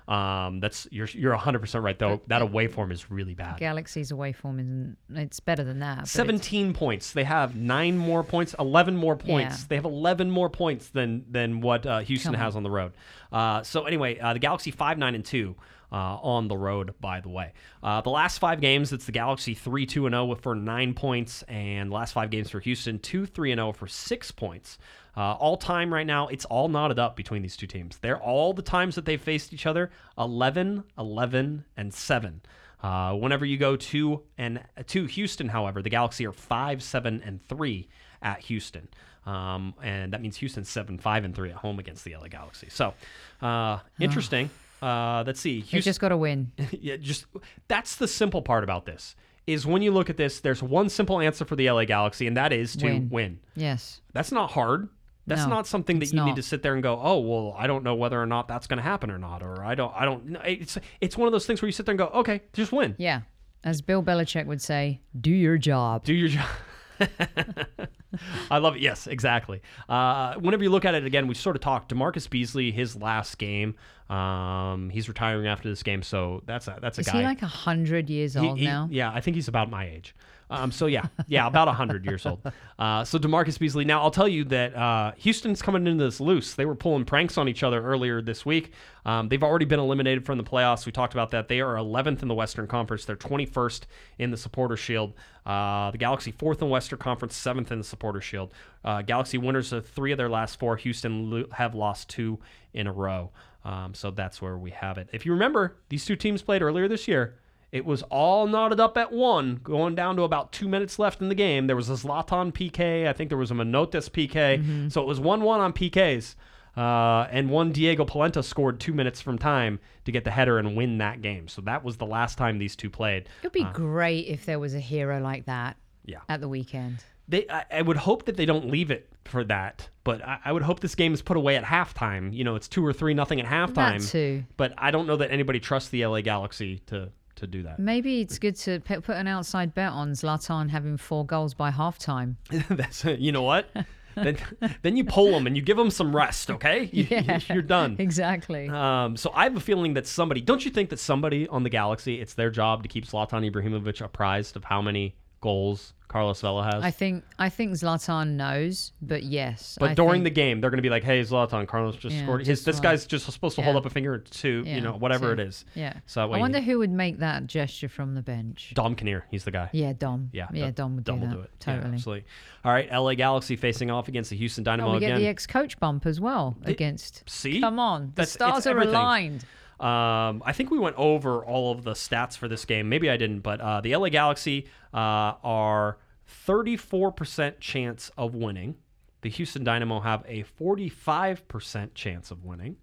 Um, that's you're you're 100 percent right though. That away form is really bad. Galaxy's away form isn't. It's better than that. 17 points. They have nine more points, 11 more points. Yeah. They have 11 more points than than what uh, Houston Come on. has on the road. Uh, so anyway, uh, the Galaxy five nine and two. Uh, on the road, by the way. Uh, the last five games, it's the Galaxy 3 2 and 0 for nine points, and last five games for Houston 2 3 and 0 for six points. Uh, all time right now, it's all knotted up between these two teams. They're all the times that they've faced each other 11, 11, and 7. Uh, whenever you go to and to Houston, however, the Galaxy are five, seven, and three at Houston, um, and that means Houston's seven, five, and three at home against the LA Galaxy. So uh, interesting. Uh, let's see. Houston, just got to win. yeah, just that's the simple part about this is when you look at this, there's one simple answer for the LA Galaxy, and that is to Win. win. Yes. That's not hard. That's No, not something that you need to sit there and go, "Oh, well, I don't know whether or not that's going to happen or not," or "I don't, I don't." It's it's one of those things where you sit there and go, "Okay, just win, Yeah. As Bill Belichick would say, do your job. do your job." I love it. Yes, exactly. Uh, whenever you look at it again, we sort of talked. DaMarcus Beasley, his last game, um, he's retiring after this game, so that's a that's a Is guy. he like a hundred years He- old he- now? Yeah, I think he's about my age. Um, so yeah, yeah, about hundred years old. Uh, so DaMarcus Beasley. Now I'll tell you that uh, Houston's coming into this loose. They were pulling pranks on each other earlier this week. Um, they've already been eliminated from the playoffs. We talked about that. They are 11th in the Western Conference. They're 21st in the Supporter Shield. Uh, the Galaxy fourth in Western Conference, seventh in the Supporter Shield. Uh, Galaxy winners of three of their last four. Houston lo- have lost two in a row. Um, so that's where we have it. If you remember, these two teams played earlier this year. It was all knotted up at one, going down to about two minutes left in the game. There was a Zlatan PK. I think there was a Manotas PK. So it was 1 1 on PKs. Uh, and one Diego Polenta scored two minutes from time to get the header and win that game. So that was the last time these two played. It would be great if there was a hero like that Yeah. at the weekend. They, I, I would hope that they don't leave it for that, but I, I would hope this game is put away at halftime. You know, it's two or three nothing at halftime. too. But I don't know that anybody trusts the LA Galaxy to to do that. Maybe it's good to p- put an outside bet on Zlatan having four goals by halftime. That's you know what. then, then you pull them and you give them some rest, okay? You, Yeah. You're done. Exactly. Um, so I have a feeling that somebody, don't you think that somebody on the Galaxy, it's their job to keep Zlatan Ibrahimovic apprised of how many goals Carlos Vela has? I think I think Zlatan knows, but yes. but I during the game, they're going to be like, "Hey, Zlatan, Carlos just Yeah, scored. His just this one. guy's just supposed to hold up a finger or two, yeah, you know, whatever two. it is." Yeah. So I wonder who would make that gesture from the bench. Dom Kinnear, he's the guy. Yeah, Dom. Yeah, yeah, Dom- would Dom do will do it. Yeah, Totally. absolutely. All right, LA Galaxy facing off against the Houston Dynamo Oh, we get again. the ex-coach bump as well against. see? come on, the That's- stars are everything. aligned. Um, I think we went over all of the stats for this game. Maybe I didn't, but uh, the LA Galaxy uh, are 34% chance of winning. The Houston Dynamo have a 45% chance of winning.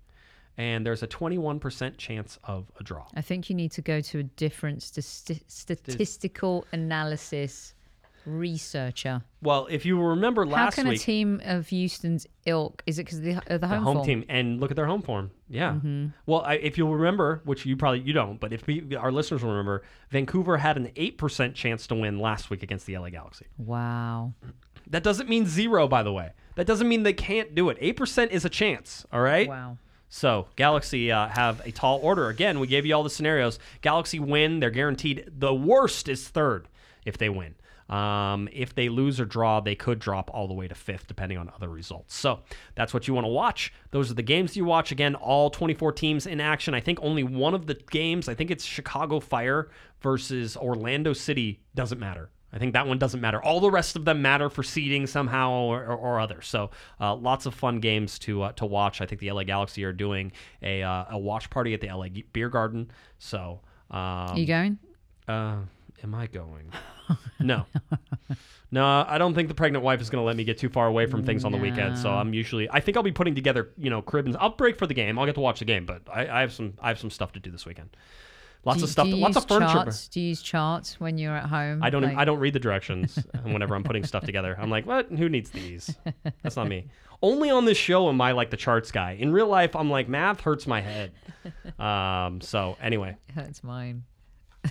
And there's a 21% chance of a draw. I think you need to go to a different sti- statistical analysis researcher. Well, if you remember last week, How can week, a team of Houston's ilk? Is it because the, uh, the home, the home form? team, and look at their home form. Yeah. Mm-hmm. Well, I, if you'll remember, which you probably you don't, but if we, our listeners will remember, Vancouver had an 8% chance to win last week against the LA Galaxy. Wow. That doesn't mean zero, by the way. That doesn't mean they can't do it. 8% is a chance, all right? Wow. So, Galaxy uh, have a tall order. Again, we gave you all the scenarios. Galaxy win, they're guaranteed. The worst is third if they win. Um, if they lose or draw, they could drop all the way to fifth, depending on other results. So that's what you want to watch. Those are the games you watch. Again, all 24 teams in action. I think only one of the games, I think it's Chicago Fire versus Orlando City, doesn't matter. I think that one doesn't matter. All the rest of them matter for seeding somehow or, or, or other. So uh, lots of fun games to uh, to watch. I think the LA Galaxy are doing a, uh, a watch party at the LA Beer Garden. So um, you going? uh, am I going? No. No, I don't think the pregnant wife is going to let me get too far away from things on the weekend. So I'm usually, I think I'll be putting together, you know, cribs. I'll break for the game. I'll get to watch the game, but I, I have some, I have some stuff to do this weekend. Lots do, of stuff, lots of furniture. Charts? Do you use charts when you're at home? I don't, Like- I don't read the directions whenever I'm putting stuff together. I'm like, what? Who needs these? That's not me. Only on this show am I like the charts guy. In real life, I'm like math hurts my head. Um. So anyway, That's mine.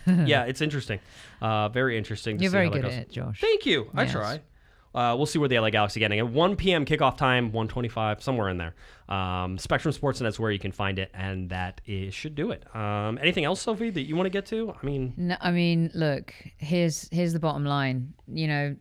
yeah, it's interesting. Uh, very interesting. To You're see very good goes. at it, Josh. Thank you. I try. Uh, we'll see where the LA Galaxy getting at 1 p.m. kickoff time, 125, somewhere in there. Um, Spectrum and that's where you can find it, and that is, should do it. Um, anything else, Sophie, that you want to get to? I mean, No, I mean, look. Here's here's the bottom line. You know,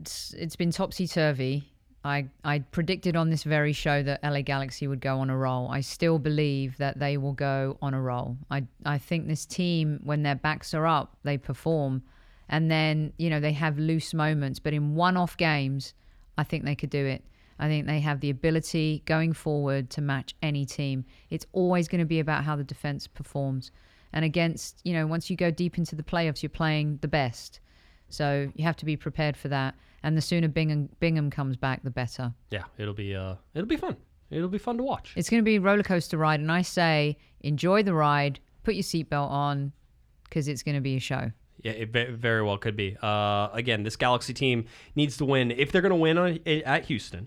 it's, it's been topsy turvy. I I predicted on this very show that LA Galaxy would go on a roll. I still believe that they will go on a roll. I I think this team, when their backs are up, they perform, and then you know they have loose moments. But in one-off games, I think they could do it. I think they have the ability going forward to match any team. It's always going to be about how the defense performs. And against, you know, once you go deep into the playoffs, you're playing the best. So you have to be prepared for that. And the sooner Bingham, Bingham comes back, the better. yeah, it'll be uh, it'll be fun. It'll be fun to watch. It's going to be a roller coaster ride. And I say, enjoy the ride, put your seatbelt on, because it's going to be a show. Yeah, it very well could be. Uh, again, this Galaxy team needs to win. If they're going to win on, at Houston,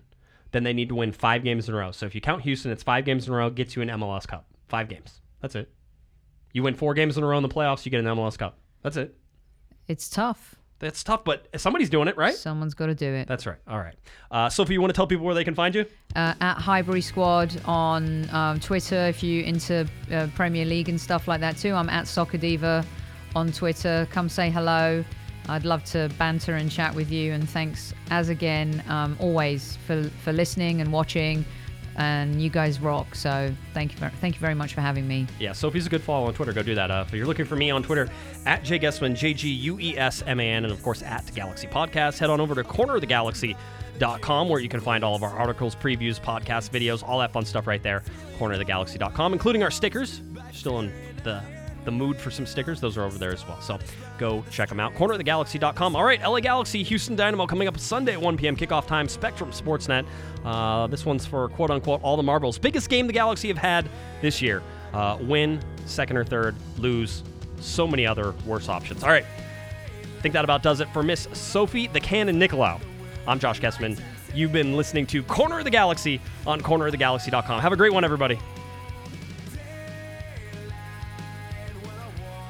then they need to win five games in a row. So if you count Houston, it's five games in a row, gets you an MLS Cup. Five games. That's it. You win four games in a row in the playoffs, you get an MLS Cup. That's it. It's tough. That's tough, but somebody's doing it, right? Someone's got to do it. That's right. All right. Uh, Sophie, you want to tell people where they can find you? uh, at Highbury Squad on um, Twitter if you into uh, Premier League and stuff like that too. I'm at Soccer Diva on Twitter. Come say hello. I'd love to banter and chat with you. And thanks as again um, always for for listening and watching. And you guys rock. So thank you, thank you very much for having me. Yeah, Sophie's a good follow on Twitter. Go do that. Uh, if you're looking for me on Twitter, at Jay Guesman, J G U E S M A N, and of course at Galaxy Podcast. Head on over to cornerofthegalaxy.com where you can find all of our articles, previews, podcasts, videos, all that fun stuff right there. Cornerofthegalaxy.com, including our stickers. Still in the the mood for some stickers. Those are over there as well. So go check them out. Cornerofthegalaxy.com. All right, LA Galaxy, Houston Dynamo coming up Sunday at 1 p.m. kickoff time. Spectrum Sportsnet. Uh, this one's for quote unquote all the marbles. Biggest game the Galaxy have had this year. Uh, win, second or third, lose. So many other worse options. All right. I think that about does it for Miss Sophie the Cannon Nicolau. I'm Josh Guesman. You've been listening to Corner of the Galaxy on cornerofthegalaxy.com. Have a great one, everybody.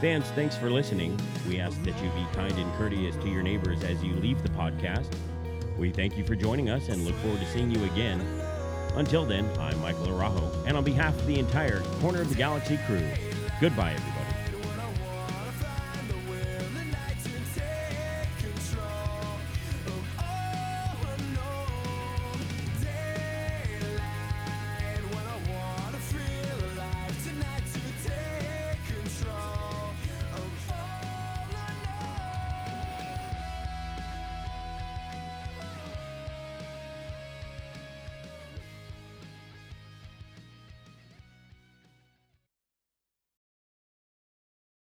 Fans, thanks for listening. We ask that you be kind and courteous to your neighbors as you leave the podcast. We thank you for joining us and look forward to seeing you again. Until then, I'm Michael Arajo, and on behalf of the entire Corner of the Galaxy crew, goodbye.